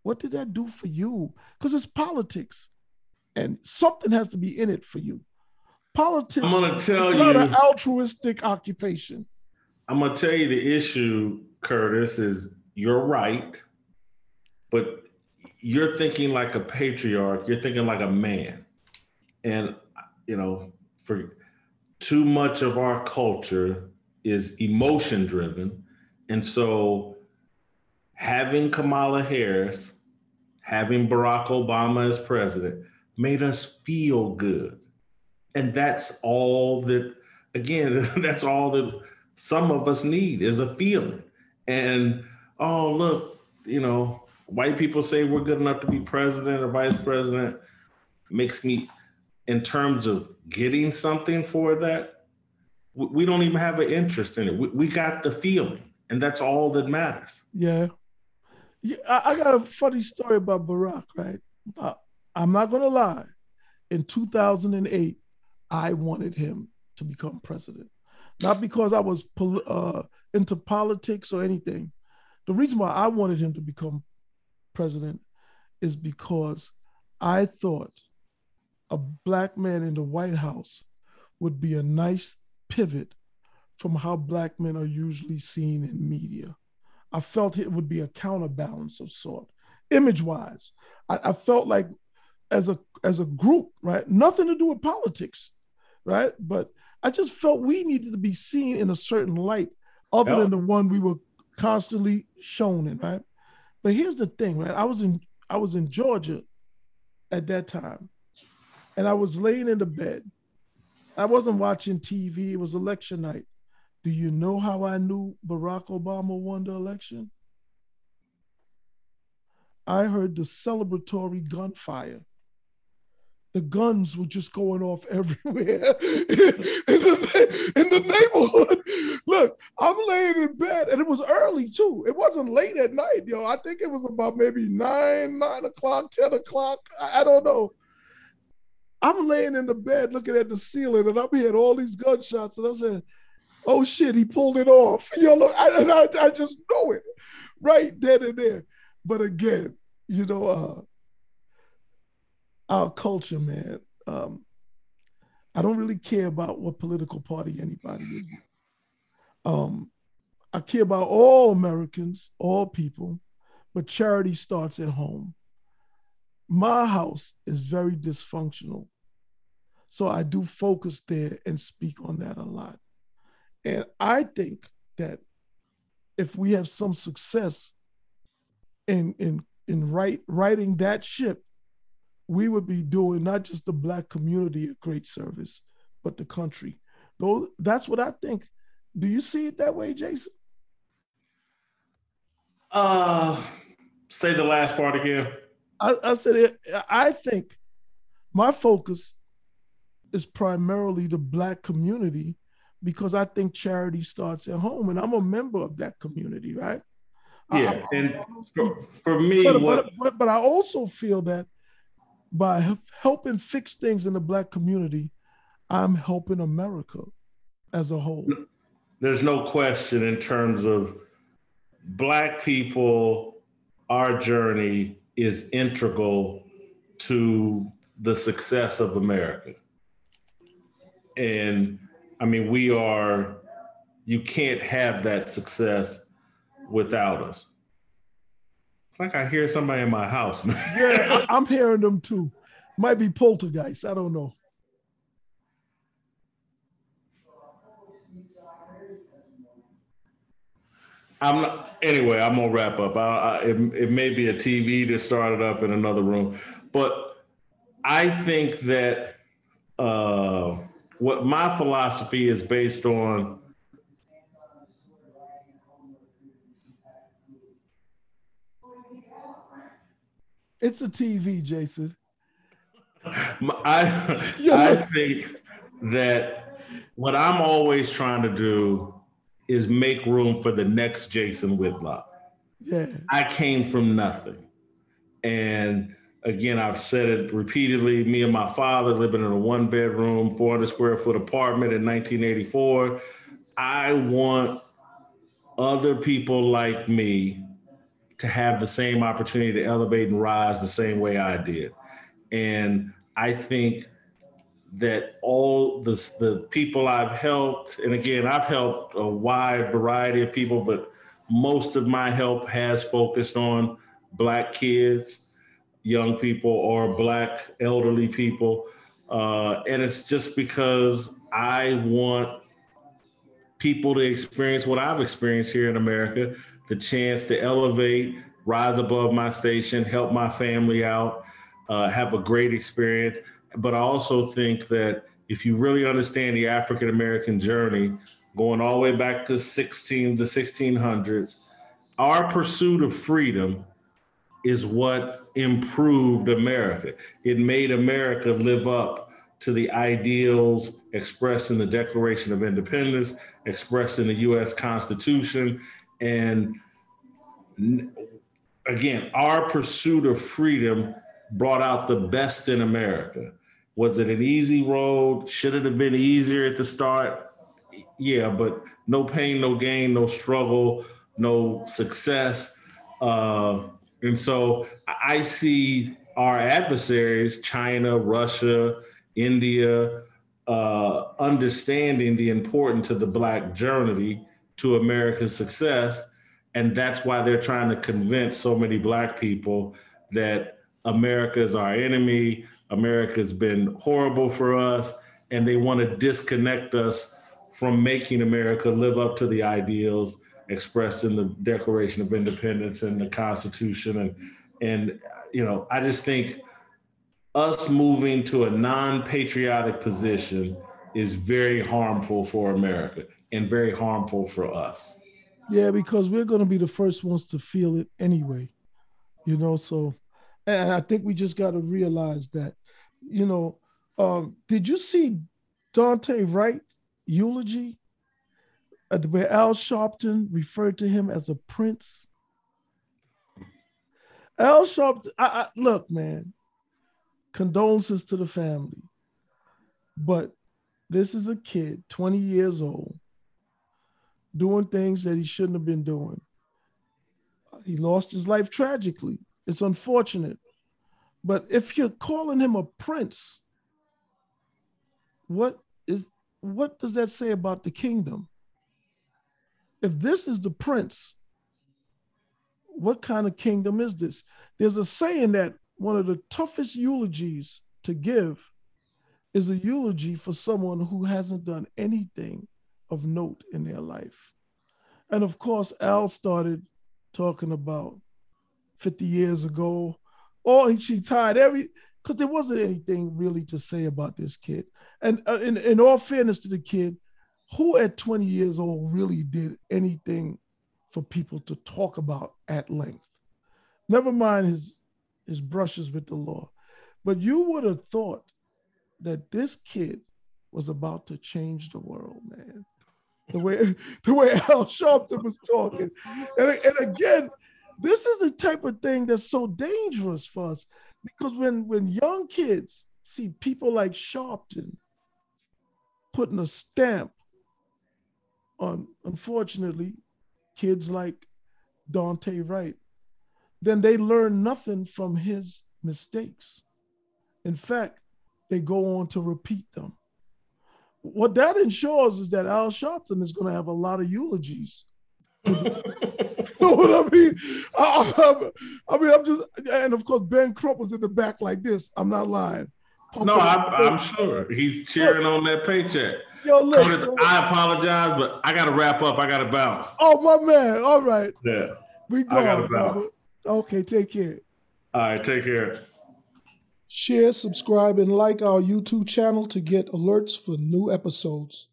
What did that do for you? Because it's politics and something has to be in it for you. Politics i'm gonna tell you not an altruistic occupation. I'm gonna tell you the issue curtis is you're right but you're thinking like a patriarch. You're thinking like a man. And you know, for too much of our culture is emotion driven. And so having Kamala Harris, having Barack Obama as president made us feel good. And that's all that, again, [LAUGHS] that's all that some of us need is a feeling. And oh, look, you know, white people say we're good enough to be president or vice president makes me, in terms of getting something for that, we don't even have an interest in it. We, we got the feeling, and that's all that matters. Yeah. Yeah, I, got a funny story about Barack, right? Uh, I'm not gonna lie. In 2008, I wanted him to become president, not because I was pol- uh, into politics or anything. The reason why I wanted him to become president is because I thought a black man in the White House would be a nice pivot from how black men are usually seen in media. I felt it would be a counterbalance of sort, image wise. I, I felt like as a as a group, right? Nothing to do with politics, right? But I just felt we needed to be seen in a certain light other yeah. than the one we were constantly shown in, right? But here's the thing, right? I was in I was in Georgia at that time, and I was laying in the bed. I wasn't watching TV. It was election night. Do you know how I knew Barack Obama won the election? I heard the celebratory gunfire the guns were just going off [LAUGHS] everywhere in, the, in the neighborhood. Look, I'm laying in bed, and it was early too. It wasn't late at night, yo. I think it was about maybe nine, nine o'clock, ten o'clock. I, I don't know. I'm laying in the bed looking at the ceiling, and I'm hearing all these gunshots, and I said, "Oh shit, he pulled it off." [LAUGHS] Yo, look, I, I, I just know it right then and there. But again, you know, uh, our culture, man. Um, I don't really care about what political party anybody is. Um, I care about all Americans, all people, but charity starts at home. My house is very dysfunctional. So I do focus there and speak on that a lot. And I think that if we have some success in in in right, writing that ship, we would be doing not just the black community a great service, but the country. Though that's what I think. Do you see it that way, Jason? Uh say the last part again. I, I said I think my focus is primarily the black community because I think charity starts at home, and I'm a member of that community, right? Yeah, I, and for, for me, but, what... but, but I also feel that by helping fix things in the black community, I'm helping America as a whole. There's no question in terms of black people, our journey is integral to the success of America. And I mean, we are, you can't have that success without us. It's like I hear somebody in my house, man. yeah, I'm hearing them too. Might be poltergeist. I don't know. I'm not, anyway. I'm gonna wrap up. I, I, it, it may be a TV that started up in another room, but I think that uh, what my philosophy is based on It's a TV, Jason. I [LAUGHS] I think that what I'm always trying to do is make room for the next Jason Whitlock. Yeah. I came from nothing. And again, I've said it repeatedly. Me and my father living in a one bedroom, 400 square foot apartment in 1984. I want other people like me to have the same opportunity to elevate and rise the same way I did. And I think that all the, the people I've helped, and again, I've helped a wide variety of people, but most of my help has focused on Black kids, young people, or Black elderly people. Uh, and it's just because I want people to experience what I've experienced here in America the chance to elevate, rise above my station, help my family out, uh, have a great experience. But I also think that if you really understand the African American journey, going all the way back to 16 the 1600s, our pursuit of freedom is what improved America. It made America live up to the ideals expressed in the Declaration of Independence, expressed in the US Constitution. And again, our pursuit of freedom brought out the best in America. Was it an easy road? Should it have been easier at the start? Yeah, but no pain, no gain, no struggle, no success. Uh, and so I see our adversaries, China, Russia, India, uh, understanding the importance of the Black journey to American success. And that's why they're trying to convince so many Black people that America is our enemy, America's been horrible for us, and they want to disconnect us from making America live up to the ideals expressed in the Declaration of Independence and the Constitution. And, and you know, I just think us moving to a non patriotic position is very harmful for America and very harmful for us. Yeah, because we're going to be the first ones to feel it anyway, you know. So, and I think we just got to realize that, you know, um, did you see Daunte Wright eulogy uh, where Al Sharpton referred to him as a prince? Al Sharpton, I, I, look, man, condolences to the family. But this is a kid, 20 years old, doing things that he shouldn't have been doing. He lost his life tragically. It's unfortunate. But if you're calling him a prince, what is what does that say about the kingdom? If this is the prince, what kind of kingdom is this? There's a saying that one of the toughest eulogies to give is a eulogy for someone who hasn't done anything of note in their life. And of course, Al started talking about 50 years ago, or she tied every, because there wasn't anything really to say about this kid. And uh, in, in all fairness to the kid, who at 20 years old really did anything for people to talk about at length? Never mind his his brushes with the law. But you would have thought that this kid was about to change the world, man. The way [LAUGHS] the way Al Sharpton was talking. And, and again, this is the type of thing that's so dangerous for us because when when young kids see people like Sharpton putting a stamp on, unfortunately, kids like Daunte Wright then they learn nothing from his mistakes. In fact, they go on to repeat them. What that ensures is that Al Sharpton is going to have a lot of eulogies. You know what I mean? I, I, I, mean, I'm just, and of course, Ben Crump was in the back like this. I'm not lying. Pump no, I, am sure he's cheering look, on that paycheck. Yo, look, Curtis, I apologize, but I got to wrap up. I got to bounce. Oh my man! All right. Yeah, we go. I got to bounce. Okay, take care. All right, take care. Share, subscribe, and like our YouTube channel to get alerts for new episodes.